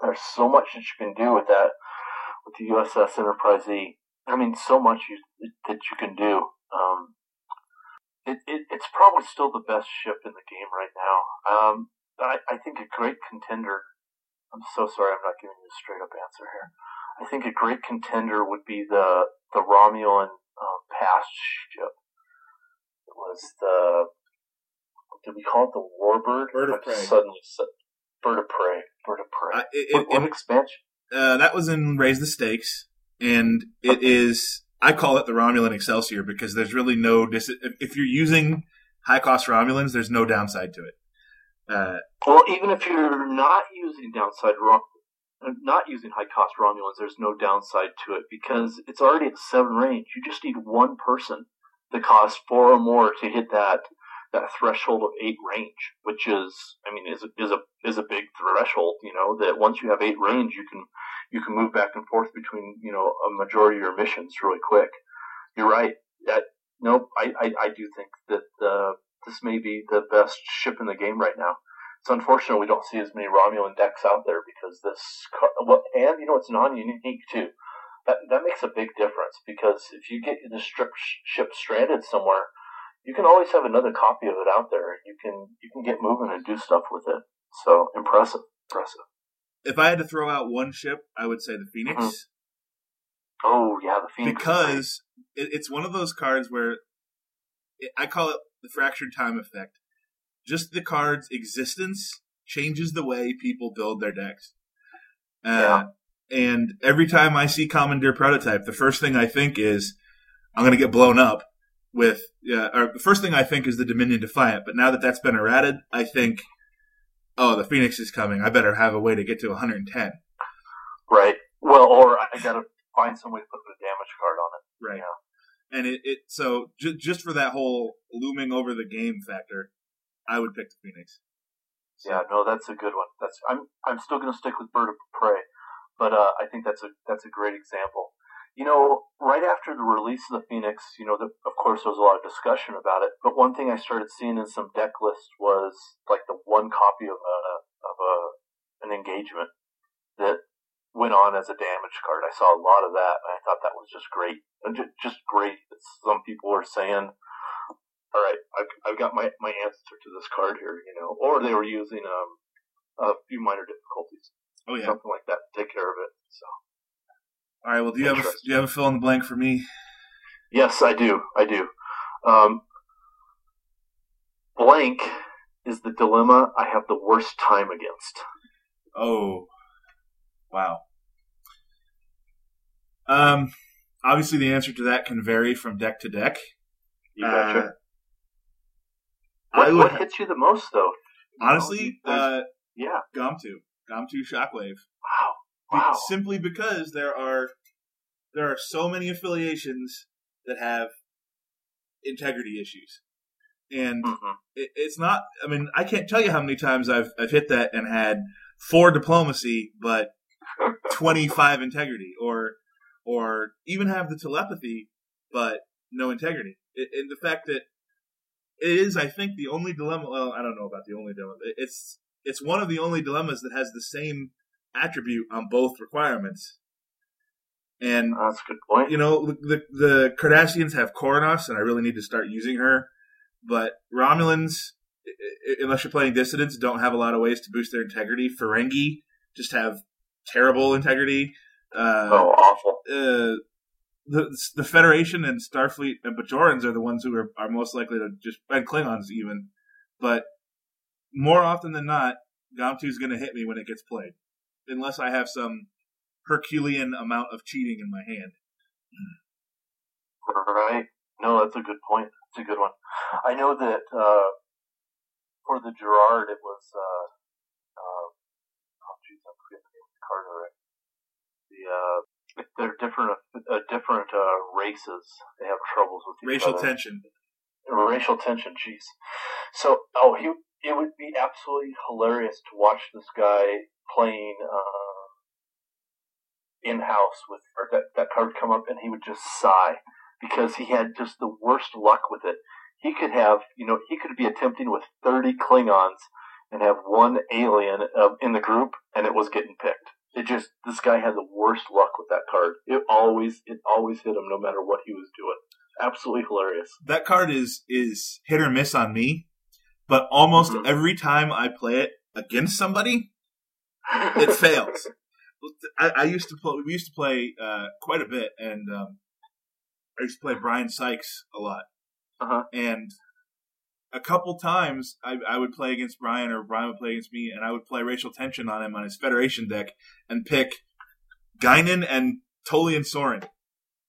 there's so much that you can do with that with the USS Enterprise E. I mean, so much you, that you can do. Um, it, it, it's probably still the best ship in the game right now. Um, I, I think a great contender. I'm so sorry, I'm not giving you a straight up answer here. I think a great contender would be the the Romulan uh, past ship. It was the did we call it the Warbird? Bird of Prey. Suddenly, Bird of Prey. Bird of Prey. Uh, it, what, it, what it- expansion? uh, that was in Raise the Stakes, and it is. I call it the Romulan Excelsior because there's really no dis- if- you're using high cost Romulans, there's no downside to it. Uh, Well, even if you're not using downside Rom- uh, not using high cost Romulans, there's no downside to it because it's already at seven range. You just need one person that costs four or more to hit that that threshold of eight range, which is, I mean, is is a is a big threshold. You know that once you have eight range, you can you can move back and forth between you know a majority of your missions really quick. You're right. That nope. I I, I do think that uh, this may be the best ship in the game right now. It's unfortunate we don't see as many Romulan decks out there because this, car- well, and you know it's non-unique too. That that makes a big difference because if you get the strip ship stranded somewhere, you can always have another copy of it out there. You can you can get moving and do stuff with it. So impressive, impressive. if I had to throw out one ship, I would say the Phoenix Mhm. Oh yeah, the Phoenix. because it, it's one of those cards where it, I call it the fractured time effect. Just the card's existence changes the way people build their decks. Uh, And every time I see Commandeer prototype, the first thing I think is I'm going to get blown up with. Uh, or the first thing I think is the Dominion Defiant. But now that that's been errated, I think, oh, the Phoenix is coming. I better have a way to get to 110. right. Well, or I gotta find some way to put the damage card on it. Right. Yeah. And it, it so j- just for that whole looming over the game factor, I would pick the Phoenix. Yeah, no, that's a good one. That's I'm I'm still going to stick with Bird of Prey, but uh, I think that's a that's a great example. You know, right after the release of the Phoenix, you know, the, of course there was a lot of discussion about it. But one thing I started seeing in some deck lists was like the one copy of a of a an engagement that went on as a damage card. I saw a lot of that, and I thought that was just great. Just great. Some people were saying, "All right, I've, I've got my, my answer to this card here," you know, or they were using um, a few minor difficulties, Oh yeah. something like that, to take care of it. So All right. Well, do you have a, do you have a fill in the blank for me? yes, I do. I do. Um, blank is the dilemma I have the worst time against. Oh, wow. Um, obviously the answer to that can vary from deck to deck. You betcha. Uh, what, would what hits you the most, though? You know, honestly, there's- uh, yeah. Gomtu, Gomtu Shockwave. Wow. Wow. Simply because there are there are so many affiliations that have integrity issues, and Mhm. it, it's not. I mean, I can't tell you how many times I've I've hit that and had four diplomacy, but twenty five integrity, or or even have the telepathy, but no integrity. It, and the fact that it is, I think, the only dilemma. Well, I don't know about the only dilemma. It- It's it's one of the only dilemmas that has the same attribute on both requirements. And That's a good point. you know, the the Cardassians have Coronos, and I really need to start using her. But Romulans, unless you're playing dissidents, don't have a lot of ways to boost their integrity. Ferengi just have terrible integrity. Uh, oh, awful. uh, the the Federation and Starfleet and Bajorans are the ones who are, are most likely to just and Klingons even, but more often than not, Gomtu's going to hit me when it gets played, unless I have some Herculean amount of cheating in my hand. Right. No, that's a good point. It's a good one. I know that uh, for the Gerard, it was. Uh, uh, oh, jeez, I'm forgetting the name of the card already. The uh, they're different. Uh, different uh, races. They have troubles with each Racial other. tension. racial tension. Jeez. So, oh, he it would be absolutely hilarious to watch this guy playing uh, in house with or that that card come up, and he would just sigh because he had just the worst luck with it. He could have, you know, he could be attempting with thirty Klingons and have one alien uh, in the group, and it was getting picked. It just this guy had the worst luck with that card. It always it always hit him, no matter what he was doing. Absolutely hilarious. That card is is hit or miss on me, but almost Mhm. every time I play it against somebody, it fails. I, I used to play. We used to play uh, quite a bit, and um, I used to play Brian Sykes a lot. Uh-huh. And a couple times, I, I would play against Brian, or Brian would play against me, and I would play racial tension on him on his Federation deck, and pick Guinan and Tolian Soran.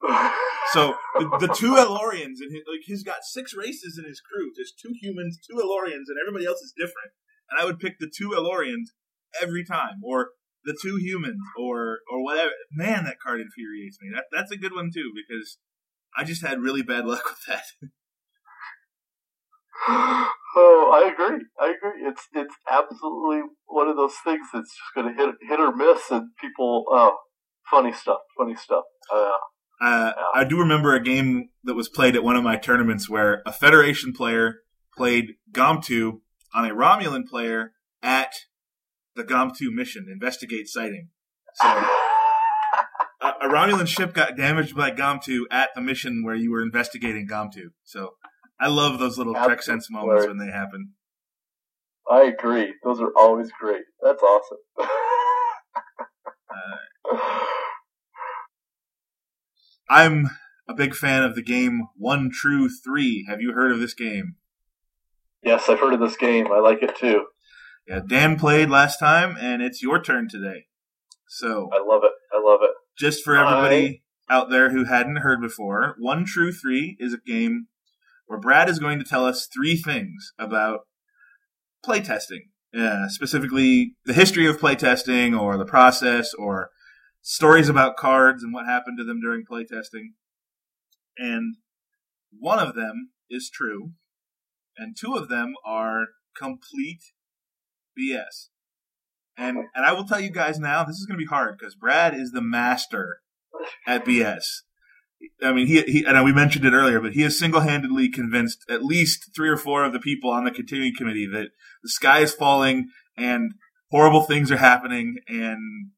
So the, the two El-Aurians, and like he's got six races in his crew. There's two humans, two El-Aurians, and everybody else is different. And I would pick the two El-Aurians every time, or the two humans, or or whatever. Man, that card infuriates me. That that's a good one too because I just had really bad luck with that. oh, I agree. I agree. It's it's absolutely one of those things that's just going to hit hit or miss, and people. Oh, funny stuff. Funny stuff. Uh, Uh, I do remember a game that was played at one of my tournaments where a Federation player played Gomtu on a Romulan player at the Gomtu mission, investigate sighting. So a, a Romulan ship got damaged by Gomtu at the mission where you were investigating Gomtu. So I love those little Trek Sense moments when they happen. I agree. Those are always great. That's awesome. I'm a big fan of the game One True Three. Have you heard of this game? yes, I've heard of this game. I like it too. Yeah, Dan played last time, and it's your turn today. So I love it. I love it. just for everybody out there who hadn't heard before, One True Three is a game where Brad is going to tell us three things about playtesting, uh, specifically the history of playtesting or the process or stories about cards and what happened to them during playtesting. And one of them is true, and two of them are complete BS. And and I will tell you guys now, this is going to be hard because Brad is the master at BS. I mean, he, he and we mentioned it earlier, but he has single-handedly convinced at least three or four of the people on the continuing committee that the sky is falling and horrible things are happening, and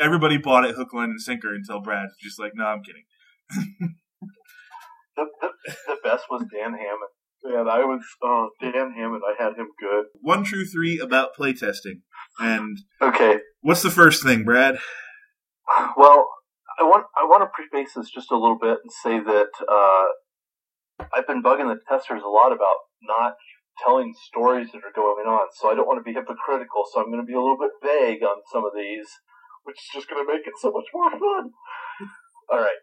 everybody bought it hook, line, and sinker until Brad's just like, "No, I'm kidding." the, the, the best was Dan Hammond. Man, I was oh, Dan Hammond. I had him good. One true three about playtesting. And okay, what's the first thing, Brad? Well, I want I want to preface this just a little bit and say that uh, I've been bugging the testers a lot about not telling stories that are going on. So I don't want to be hypocritical. So I'm going to be a little bit vague on some of these, which is just going to make it so much more fun. All right.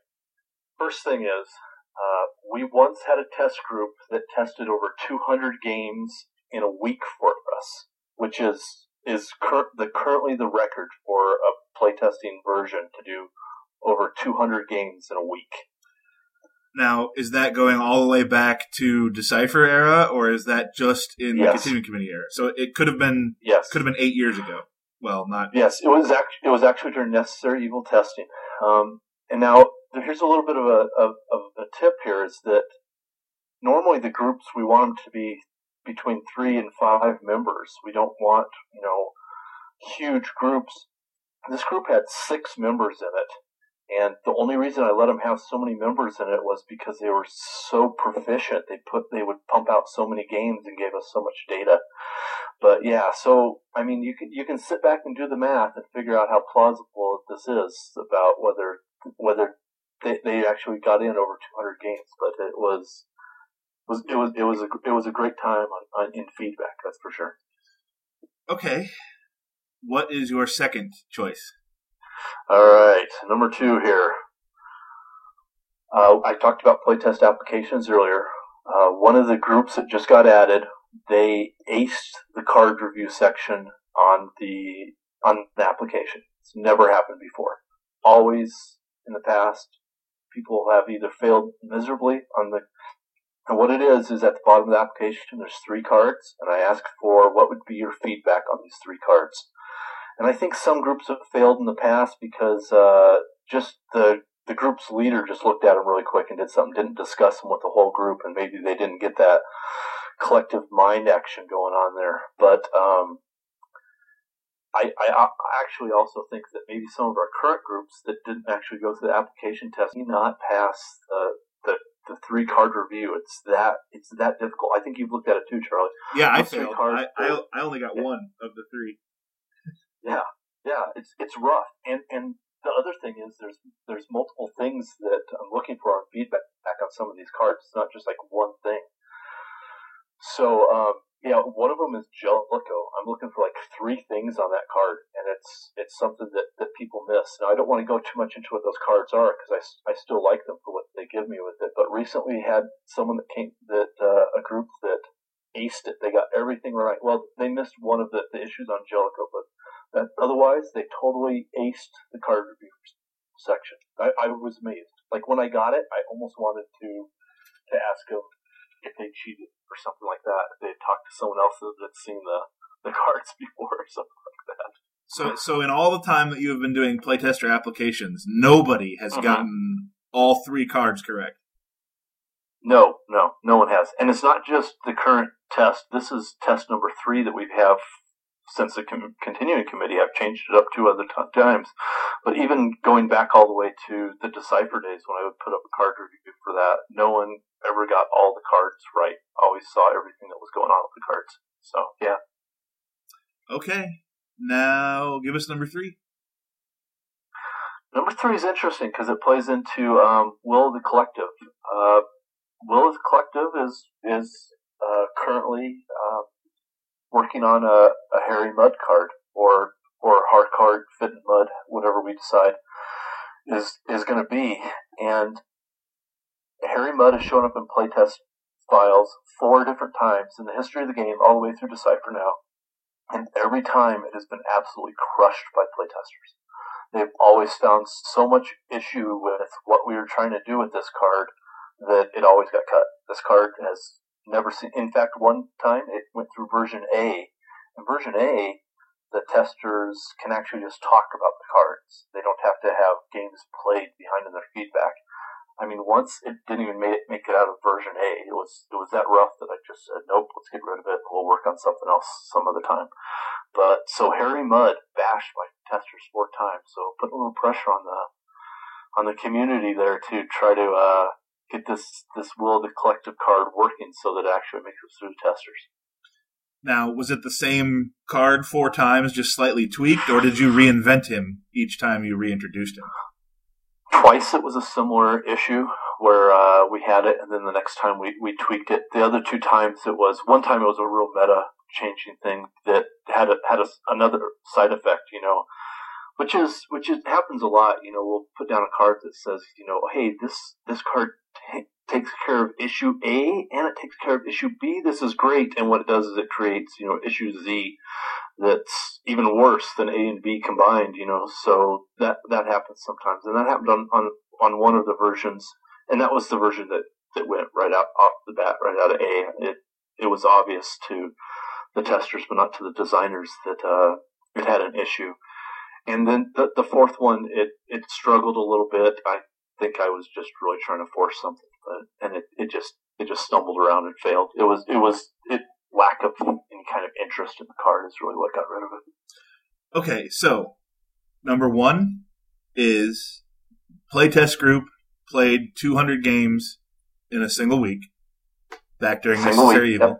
First thing is, uh, we once had a test group that tested over 200 games in a week for us, which is is cur- the currently the record for a playtesting version to do over 200 games in a week. Now, is that going all the way back to Decipher era, or is that just in yes. the continuing committee era? So it could have been yes, could have been eight years ago. Well, not yes, it was actually it was actually during necessary evil testing. Um, and now here's a little bit of a of, of a tip here is that normally the groups we want them to be between three and five members. We don't want you know huge groups. This group had six members in it and the only reason I let them have so many members in it was because they were so proficient. They put they would pump out so many games and gave us so much data. But yeah, so I mean, you can you can sit back and do the math and figure out how plausible this is about whether whether they, they actually got in over 200 games. But it was was it was it was a it was a great time on, on in feedback. That's for sure. Okay, what is your second choice? All right, number two here. Uh, I talked about playtest applications earlier. Uh, one of the groups that just got added, they aced the card review section on the on the application. It's never happened before. Always in the past, people have either failed miserably on the. And what it is is at the bottom of the application, there's three cards, and I ask for what would be your feedback on these three cards. And I think some groups have failed in the past because uh, just the the group's leader just looked at them really quick and did something, didn't discuss them with the whole group, and maybe they didn't get that collective mind action going on there. But um, I, I, actually also think that maybe some of our current groups that didn't actually go through the application test may not pass the, the the three card review. It's that it's that difficult. I think you've looked at it too, Charlie. Yeah, I failed. I, I, I only got yeah. one of the three. Yeah, yeah, it's it's rough. And and the other thing is there's there's multiple things that I'm looking for on feedback back on some of these cards. It's not just like one thing. So um, yeah, one of them is Jellicoe. I'm looking for like three things on that card, and it's it's something that, that people miss. Now I don't want to go too much into what those cards are because I, I still like them for what they give me with it. But recently had someone that came that uh, a group that aced it. They got everything right. Well, they missed one of the, the issues on Jellicoe, but that otherwise, they totally aced the card review section. I, I was amazed. Like when I got it, I almost wanted to to ask them if they cheated or something like that. If they had talked to someone else that had seen the the cards before or something like that. So, so in all the time that you have been doing playtester applications, nobody has mm-hmm. gotten all three cards correct. No, no, no one has, and it's not just the current test. This is test number three that we have since the com- continuing committee, I've changed it up two other t- times. But even going back all the way to the Decipher days when I would put up a card review for that, no one ever got all the cards right. Always saw everything that was going on with the cards. So, yeah. Okay. Now, give us number three. Number three is interesting because it plays into um, Will the Collective. Uh, Will the Collective is is uh, currently uh, working on a, a Mudd card or or hard card fit in mud, whatever we decide is is going to be. And Harry Mudd has shown up in playtest files four different times in the history of the game, all the way through Decipher now. And every time it has been absolutely crushed by playtesters. They've always found so much issue with what we were trying to do with this card that it always got cut. This card has never seen. In fact, one time it went through version A, In version A, the testers can actually just talk about the cards. They don't have to have games played behind in their feedback. I mean, once it didn't even make, it, make it out of version A, it was it was that rough that I just said, nope, let's get rid of it. We'll work on something else some other time. But so Harry Mudd bashed my testers four times, so put a little pressure on the on the community there to try to uh, get this this will of the collective card working so that it actually makes it through testers. Now, was it the same card four times, just slightly tweaked, or did you reinvent him each time you reintroduced him? Twice it was a similar issue where uh, we had it, and then the next time we, we tweaked it. The other two times it was one time it was a real meta changing thing that had a, had a, another side effect, you know, which is which is happens a lot. You know, we'll put down a card that says, you know, hey, this this card takes care of issue A and it takes care of issue B. This is great, and what it does is it creates, you know, issue Z that's even worse than A and B combined. You know, so that that happens sometimes, and that happened on on on one of the versions, and that was the version that that went right out off the bat, right out of A. It it was obvious to the testers, but not to the designers that uh, it had an issue. And then the, the fourth one, it, it struggled a little bit. I think I was just really trying to force something, and it, it just it just stumbled around and failed. It was it was it lack of any kind of interest in the card is really what got rid of it. Okay, so number one is playtest group played 200 games in a single week back during Single Necessary week, Evil. yep.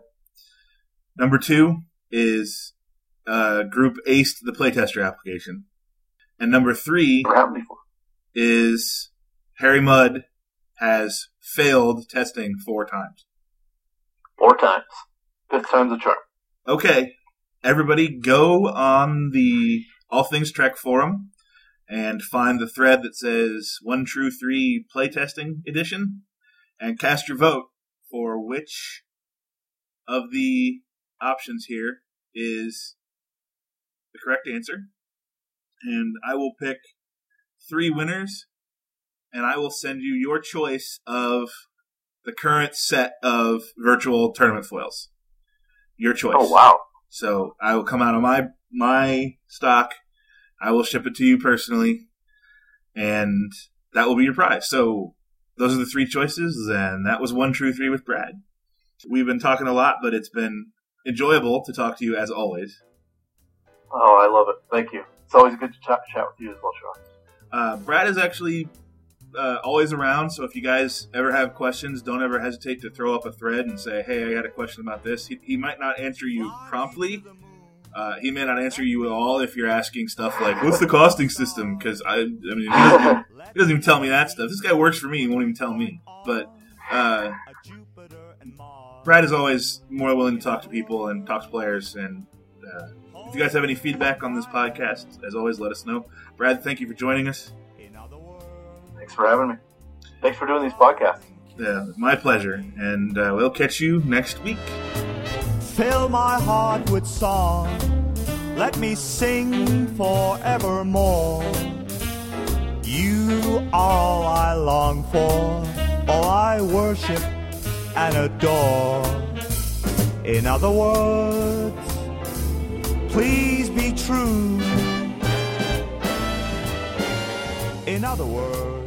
Number two is uh, group aced the playtester application. And number three Never happened before. is Harry Mudd has failed testing four times. Four times. Fifth time's a charm. Okay, everybody go on the All Things Trek forum and find the thread that says One True Three Playtesting Edition and cast your vote for which of the options here is the correct answer. And I will pick three winners and I will send you your choice of the current set of virtual tournament foils. Your choice. Oh wow. So I will come out of my my stock. I will ship it to you personally, and that will be your prize. So those are the three choices, and that was one true three with Brad. We've been talking a lot, but it's been enjoyable to talk to you as always. Oh, I love it. Thank you. It's always good to chat, chat with you as well, Sean. Uh, Brad is actually uh, always around, so if you guys ever have questions, don't ever hesitate to throw up a thread and say, "Hey, I got a question about this." He, he might not answer you promptly. Uh, he may not answer you at all if you're asking stuff like, "What's the costing system?" Because I, I mean, he doesn't, he doesn't even tell me that stuff. This guy works for me; he won't even tell me. But uh, Brad is always more willing to talk to people and talk to players. And uh, if you guys have any feedback on this podcast, as always, let us know. Brad, thank you for joining us. Thanks for having me. Thanks for doing these podcasts. Yeah, my pleasure. And uh, we'll catch you next week. Fill my heart with song. Let me sing forevermore. You are all I long for, all I worship and adore. In other words, please be true. In other words, I love you.